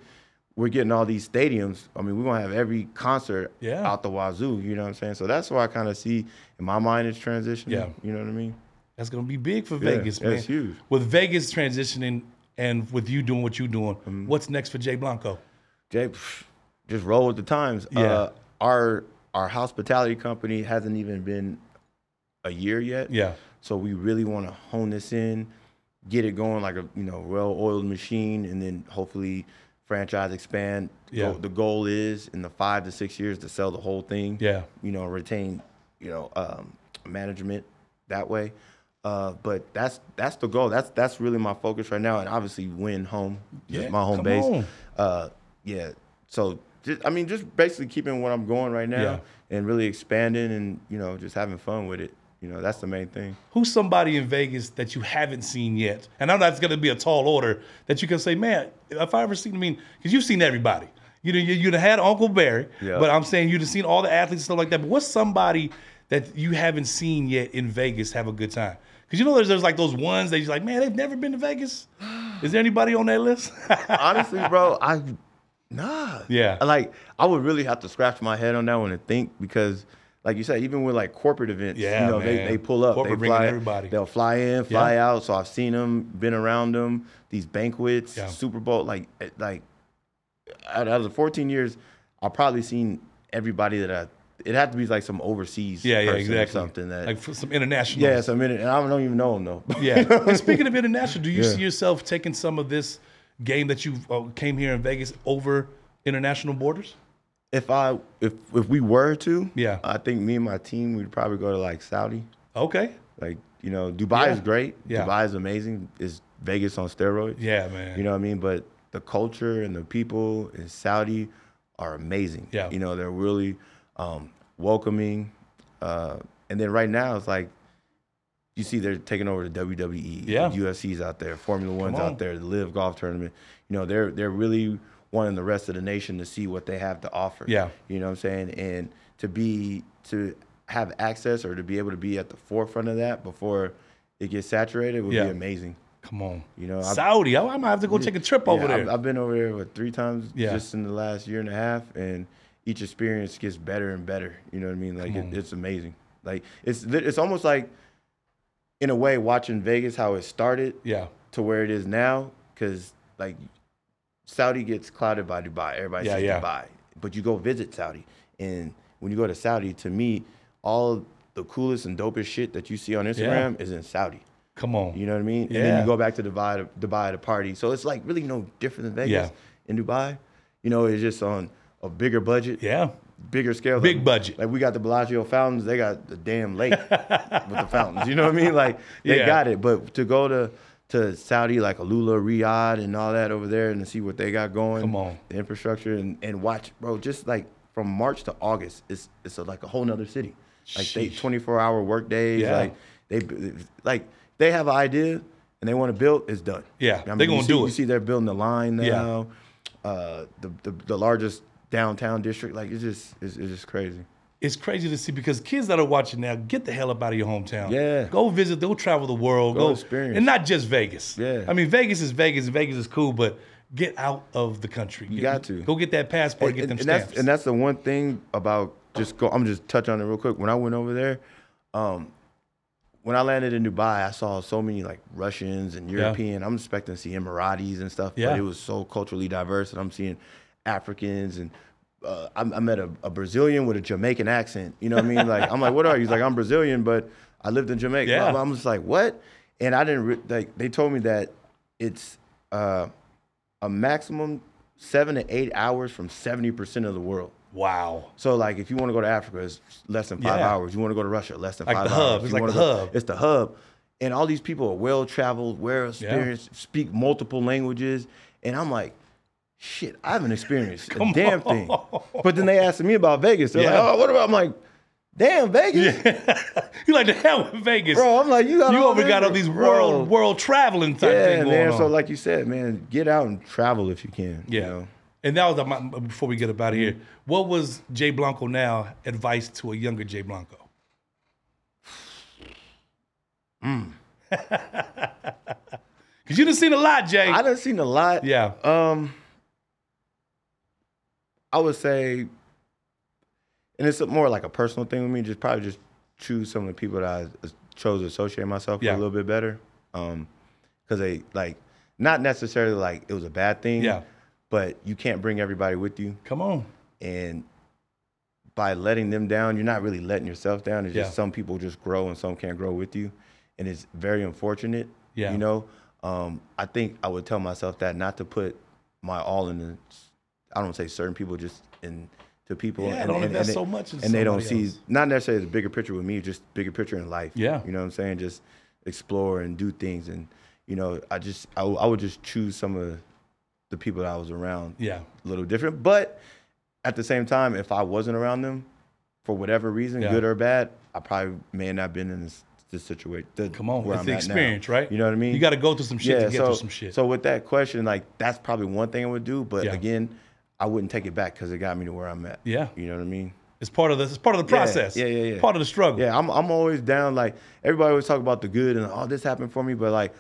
B: we're getting all these stadiums, I mean, we're gonna have every concert
A: Yeah.
B: out the wazoo. You know what I'm saying? So that's why I kind of see in my mind it's transitioning.
A: Yeah.
B: you know what I mean?
A: That's gonna be big for
B: Yeah,
A: Vegas, man.
B: that's huge.
A: With Vegas transitioning and with you doing what you're doing,
B: Mm-hmm.
A: what's next for Jay Blanco?
B: Jay, just roll with the times.
A: Yeah.
B: Uh, our our hospitality company hasn't even been a year yet.
A: Yeah.
B: So we really want to hone this in, get it going like a you know well-oiled machine, and then hopefully franchise expand.
A: Yeah.
B: The goal is in the five to six years to sell the whole thing.
A: Yeah.
B: You know, retain you know um, management that way. Uh, but that's that's the goal. That's that's really my focus right now, and obviously Wynn home,
A: Yeah,
B: my home base. Uh, yeah. So just, I mean, just basically keeping what I'm going right now,
A: Yeah.
B: and really expanding, and you know, just having fun with it. You know, that's the main thing.
A: Who's somebody in Vegas that you haven't seen yet? And I know that's going to be a tall order that you can say, man, if I ever seen, I mean, because you've seen everybody. You know, you, you'd have had Uncle Barry,
B: Yeah.
A: but I'm saying you'd have seen all the athletes and stuff like that. But what's somebody that you haven't seen yet in Vegas have a good time? Because you know, there's, there's like those ones that you're like, man, they've never been to Vegas. Is there anybody on that list?
B: Honestly, bro, I nah.
A: Yeah.
B: Like I would really have to scratch my head on that one and think because, like you said, even with like corporate events,
A: Yeah,
B: you know, they,
A: man.
B: they pull up,
A: Corporate
B: they fly,
A: everybody.
B: they'll fly in, fly
A: Yeah.
B: out. So I've seen them, been around them, these banquets,
A: Yeah.
B: Super Bowl, like eh, like out of the 14 years, I've probably seen everybody that I. It had to be like some overseas,
A: yeah, yeah, exactly.
B: something that.
A: like for some international.
B: yeah, some and I don't even know them though.
A: Yeah. and speaking of international, do you
B: Yeah.
A: see yourself taking some of this game that you uh, came here in Vegas over international borders?
B: If I if if we were to,
A: Yeah.
B: I think me and my team we'd probably go to like Saudi.
A: Okay.
B: Like you know, Dubai
A: Yeah.
B: is great.
A: Yeah.
B: Dubai is amazing. It's Vegas on steroids.
A: Yeah, man.
B: You know what I mean? But the culture and the people in Saudi are amazing.
A: Yeah.
B: You know, they're really um, welcoming. Uh, and then right now it's like you see they're taking over the WWE.
A: Yeah.
B: UFC's out there, Formula One's
A: on.
B: out there, the LIV Golf Tournament. You know, they're they're really wanting the rest of the nation to see what they have to offer.
A: Yeah.
B: You know what I'm saying? And to be to have access or to be able to be at the forefront of that before it gets saturated would
A: Yeah.
B: be amazing.
A: Come on.
B: You know,
A: Saudi. I, I might have to go take a trip over
B: yeah,
A: there.
B: I've, I've been over there what, three times just in the last year and a half, and each experience gets better and better. You know what I mean? Like it, it's amazing. Like it's it's almost like, in a way, watching Vegas how it started.
A: yeah.
B: to where it is now because like Saudi gets clouded by Dubai. Everybody
A: Yeah,
B: says
A: yeah.
B: Dubai, but you go visit Saudi, and when you go to Saudi, to me, all the coolest and dopest shit that you see on Instagram is in Saudi.
A: Come on.
B: You know what I mean? And then you go back to Dubai, to Dubai to party. So it's like really no different than Vegas
A: Yeah.
B: in Dubai. You know, it's just on a bigger budget,
A: yeah.
B: bigger scale.
A: Big
B: Like-
A: budget.
B: Like we got the Bellagio fountains, they got the damn lake with the fountains. You know what I mean? Like they
A: Yeah.
B: got it. But to go to to Saudi, like AlUla, Riyadh, and all that over there, and to see what they got going,
A: Come on.
B: the infrastructure, and, and watch, bro. Just like from March to August, it's it's a, like a whole nother city. Like they 24 hour work days.
A: Yeah.
B: Like they like they have an idea and they want to build. It's done.
A: Yeah,
B: I
A: they
B: you
A: gonna
B: see-
A: do it.
B: You see, they're building the line
A: Yeah.
B: now. Uh, the, the the largest downtown district. Like it's just it's, it's just crazy.
A: It's crazy to see because kids that are watching now, get the hell up out of your hometown.
B: Yeah.
A: Go visit, go travel the world.
B: Go
A: Go,
B: experience.
A: And not just Vegas.
B: Yeah.
A: I mean, Vegas is Vegas, and Vegas is cool, but get out of the country. You
B: got to.
A: Go get that passport, and, get them
B: and
A: stamps.
B: that's and that's the one thing about just go. I'm just touch on it real quick. When I went over there, um, when I landed in Dubai, I saw so many like Russians and European. I'm expecting to see Emiratis and stuff,
A: Yeah.
B: but it was so culturally diverse, and I'm seeing Africans and. Uh, I, I met a, a Brazilian with a Jamaican accent. You know what I mean? Like I'm like, what are you? He's like, I'm Brazilian, but I lived in Jamaica.
A: Yeah.
B: I'm just like, what? And I didn't re- like. They told me that it's uh, a maximum seven to eight hours from seventy percent of the world.
A: wow.
B: So like if you want to go to Africa, it's less than five
A: Yeah.
B: hours. You want to go to Russia, less than
A: Like
B: five
A: the
B: hours.
A: hub. It's like the
B: go-
A: hub.
B: It's the hub. And all these people are well traveled, well experienced, speak multiple languages. And I'm like, shit, I haven't experienced a damn thing. But then they asked me about Vegas. They're
A: Yeah.
B: like, oh, what about? I'm like, damn, Vegas?
A: you like the hell with Vegas.
B: Bro, I'm like, you got
A: you over got all these
B: bro.
A: world world traveling type
B: Yeah,
A: thing going
B: man.
A: on.
B: So like you said, man, get out and travel if you can.
A: yeah.
B: You know?
A: And that was my, before we get up out of here.
B: Mm-hmm.
A: What was Jay Blanco now advice to a younger Jay Blanco?
B: Mm.
A: Cause you done seen a lot, Jay.
B: I done seen a lot.
A: yeah.
B: Um, I would say, and it's more like a personal thing with me. Just probably just choose some of the people that I chose to associate myself
A: Yeah.
B: with a little bit better. Um, because they like not necessarily like it was a bad thing.
A: Yeah.
B: But you can't bring everybody with you,
A: Come on.
B: and by letting them down, you're not really letting yourself down. It's
A: Yeah.
B: just some people just grow and some can't grow with you, and it's very unfortunate.
A: Yeah.
B: You know, um, I think I would tell myself that not to put my all in the. I don't say certain people, just in to people.
A: Yeah, don't invest
B: they-
A: so much
B: and they don't see
A: else.
B: not necessarily the bigger picture with me, just bigger picture in life.
A: Yeah.
B: You know what I'm saying? Just explore and do things, and you know, I just I would just choose some of the people that I was around
A: Yeah.
B: a little different. But at the same time, if I wasn't around them for whatever reason,
A: Yeah.
B: good or bad, I probably may not have been in this, this situation. the-
A: Come on.
B: where
A: It's
B: I'm
A: the
B: at now.
A: experience, right?
B: You know what I mean?
A: You got to go through some shit to get
B: so,
A: through some shit.
B: So with that question, like that's probably one thing I would do. But
A: Yeah.
B: again, I wouldn't take it back because it got me to where I'm at.
A: Yeah.
B: You know what I mean?
A: it's part of the it's part of the process.
B: yeah, yeah, yeah.
A: Part of the struggle.
B: Yeah, I'm I'm always down. Like everybody always talk about the good and oh this happened for me, but like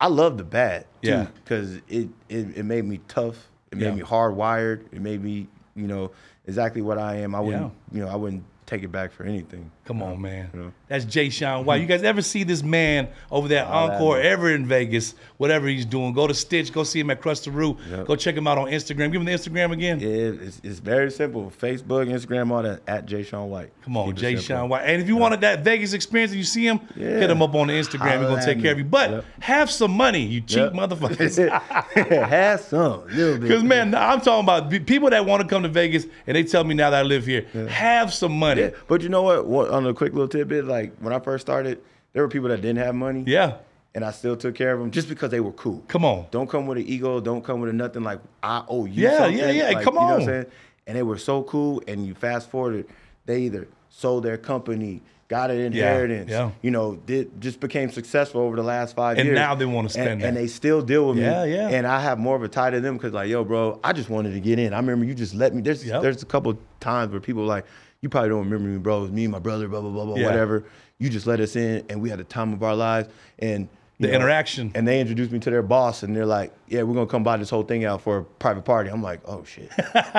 B: I love the bad too
A: Yeah.
B: because it, it it made me tough. It made
A: Yeah.
B: me hardwired. It made me you know exactly what I am. I wouldn't you know I wouldn't take it back for anything.
A: Come on, man.
B: know.
A: That's Jaishan White. You guys ever see this man over there at Encore, ever in Vegas, whatever he's doing? Go to Stitch, go see him at Crust the Root.
B: Yep.
A: Go check him out on Instagram. Give him the Instagram again.
B: Yeah, it's, it's very simple. Facebook, Instagram, all that at Jaishan White.
A: Come on,
B: Keep
A: Jay. Sean White. And if you wanted that Vegas experience and you see him,
B: Yeah.
A: hit him up on the Instagram. He's
B: Holla
A: gonna take care of you. But
B: Yep.
A: have some money, you cheap
B: Yep.
A: motherfuckers.
B: Have some, little bit.
A: Because man, I'm talking about people that want to come to Vegas and they tell me now that I live here, have some money.
B: Yeah, but you know what? what? On a quick little tidbit, like when I first started, there were people that didn't have money,
A: Yeah.
B: and I still took care of them just because they were cool.
A: Come on.
B: Don't come with an ego. Don't come with a nothing like I owe you.
A: Yeah,
B: something.
A: yeah, yeah,
B: Like,
A: come
B: you know what
A: on.
B: I'm saying? And they were so cool. And you fast forward, they either sold their company, got an inheritance,
A: yeah.
B: you know, did just became successful over the last five
A: And
B: years.
A: And now they wanna spend
B: and, and they still deal with
A: Yeah,
B: me.
A: Yeah, yeah.
B: And I have more of a tie to them because like, yo, bro, I just wanted to get in. I remember you just let me. There's
A: Yep.
B: there's a couple times where people like, you probably don't remember me, bro. It was me, and my brother, blah blah blah blah,
A: Yeah.
B: whatever. You just let us in, and we had the time of our lives. And
A: The
B: know,
A: interaction.
B: And they introduced me to their boss, and they're like, "Yeah, we're gonna come buy this whole thing out for a private party." I'm like, "Oh shit,"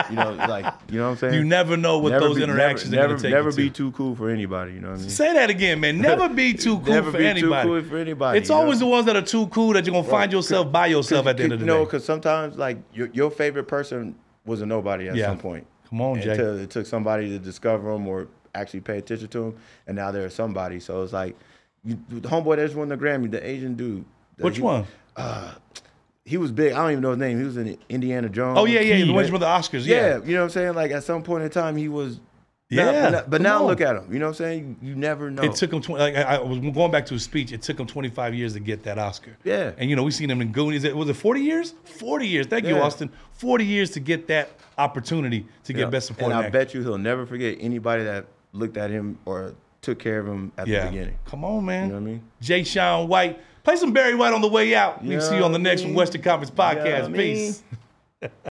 B: you know, like you know what I'm saying?
A: You never know what
B: Never
A: those
B: be-
A: interactions
B: never,
A: are going to take
B: never
A: you
B: be
A: to.
B: too cool for anybody. You know what I mean?
A: Say that again, man. Never be too cool
B: Never
A: for
B: be too
A: anybody.
B: cool for anybody,
A: It's
B: you know?
A: always the ones that are too cool that you're gonna find yourself by yourself at the end of the day.
B: You no,
A: day.
B: because sometimes like your, your favorite person was a nobody at
A: Yeah.
B: some point.
A: Come on, Jay.
B: Until it took somebody to discover them or actually pay attention to them, and now they're somebody. So it's like, you, the homeboy that just won the Grammy, the Asian dude.
A: Which
B: he-
A: one?
B: Uh, he was big. I don't even know his name. He was in Indiana Jones.
A: Oh yeah, yeah, the ones with the Oscars.
B: Yeah,
A: Yeah,
B: you know what I'm saying? Like at some point in time, he was.
A: Yeah,
B: Now- but now,
A: on.
B: look at him. You know what I'm saying? You, you never know.
A: It took him. 20, like I, I was going back to his speech. It took him 25 years to get that Oscar.
B: Yeah.
A: And you know we seen him in Goonies. Was it 40 years? 40 years. Thank you, Austin. 40 years to get that opportunity to get
B: Yeah.
A: best supporting
B: And I
A: actor.
B: bet you he'll never forget anybody that looked at him or took care of him at
A: yeah.
B: the beginning.
A: Come on, man.
B: You know what I mean?
A: Jaishan White. Play some Barry White on the way out. We
B: Yeah,
A: see you on the next Western Conference podcast. Peace.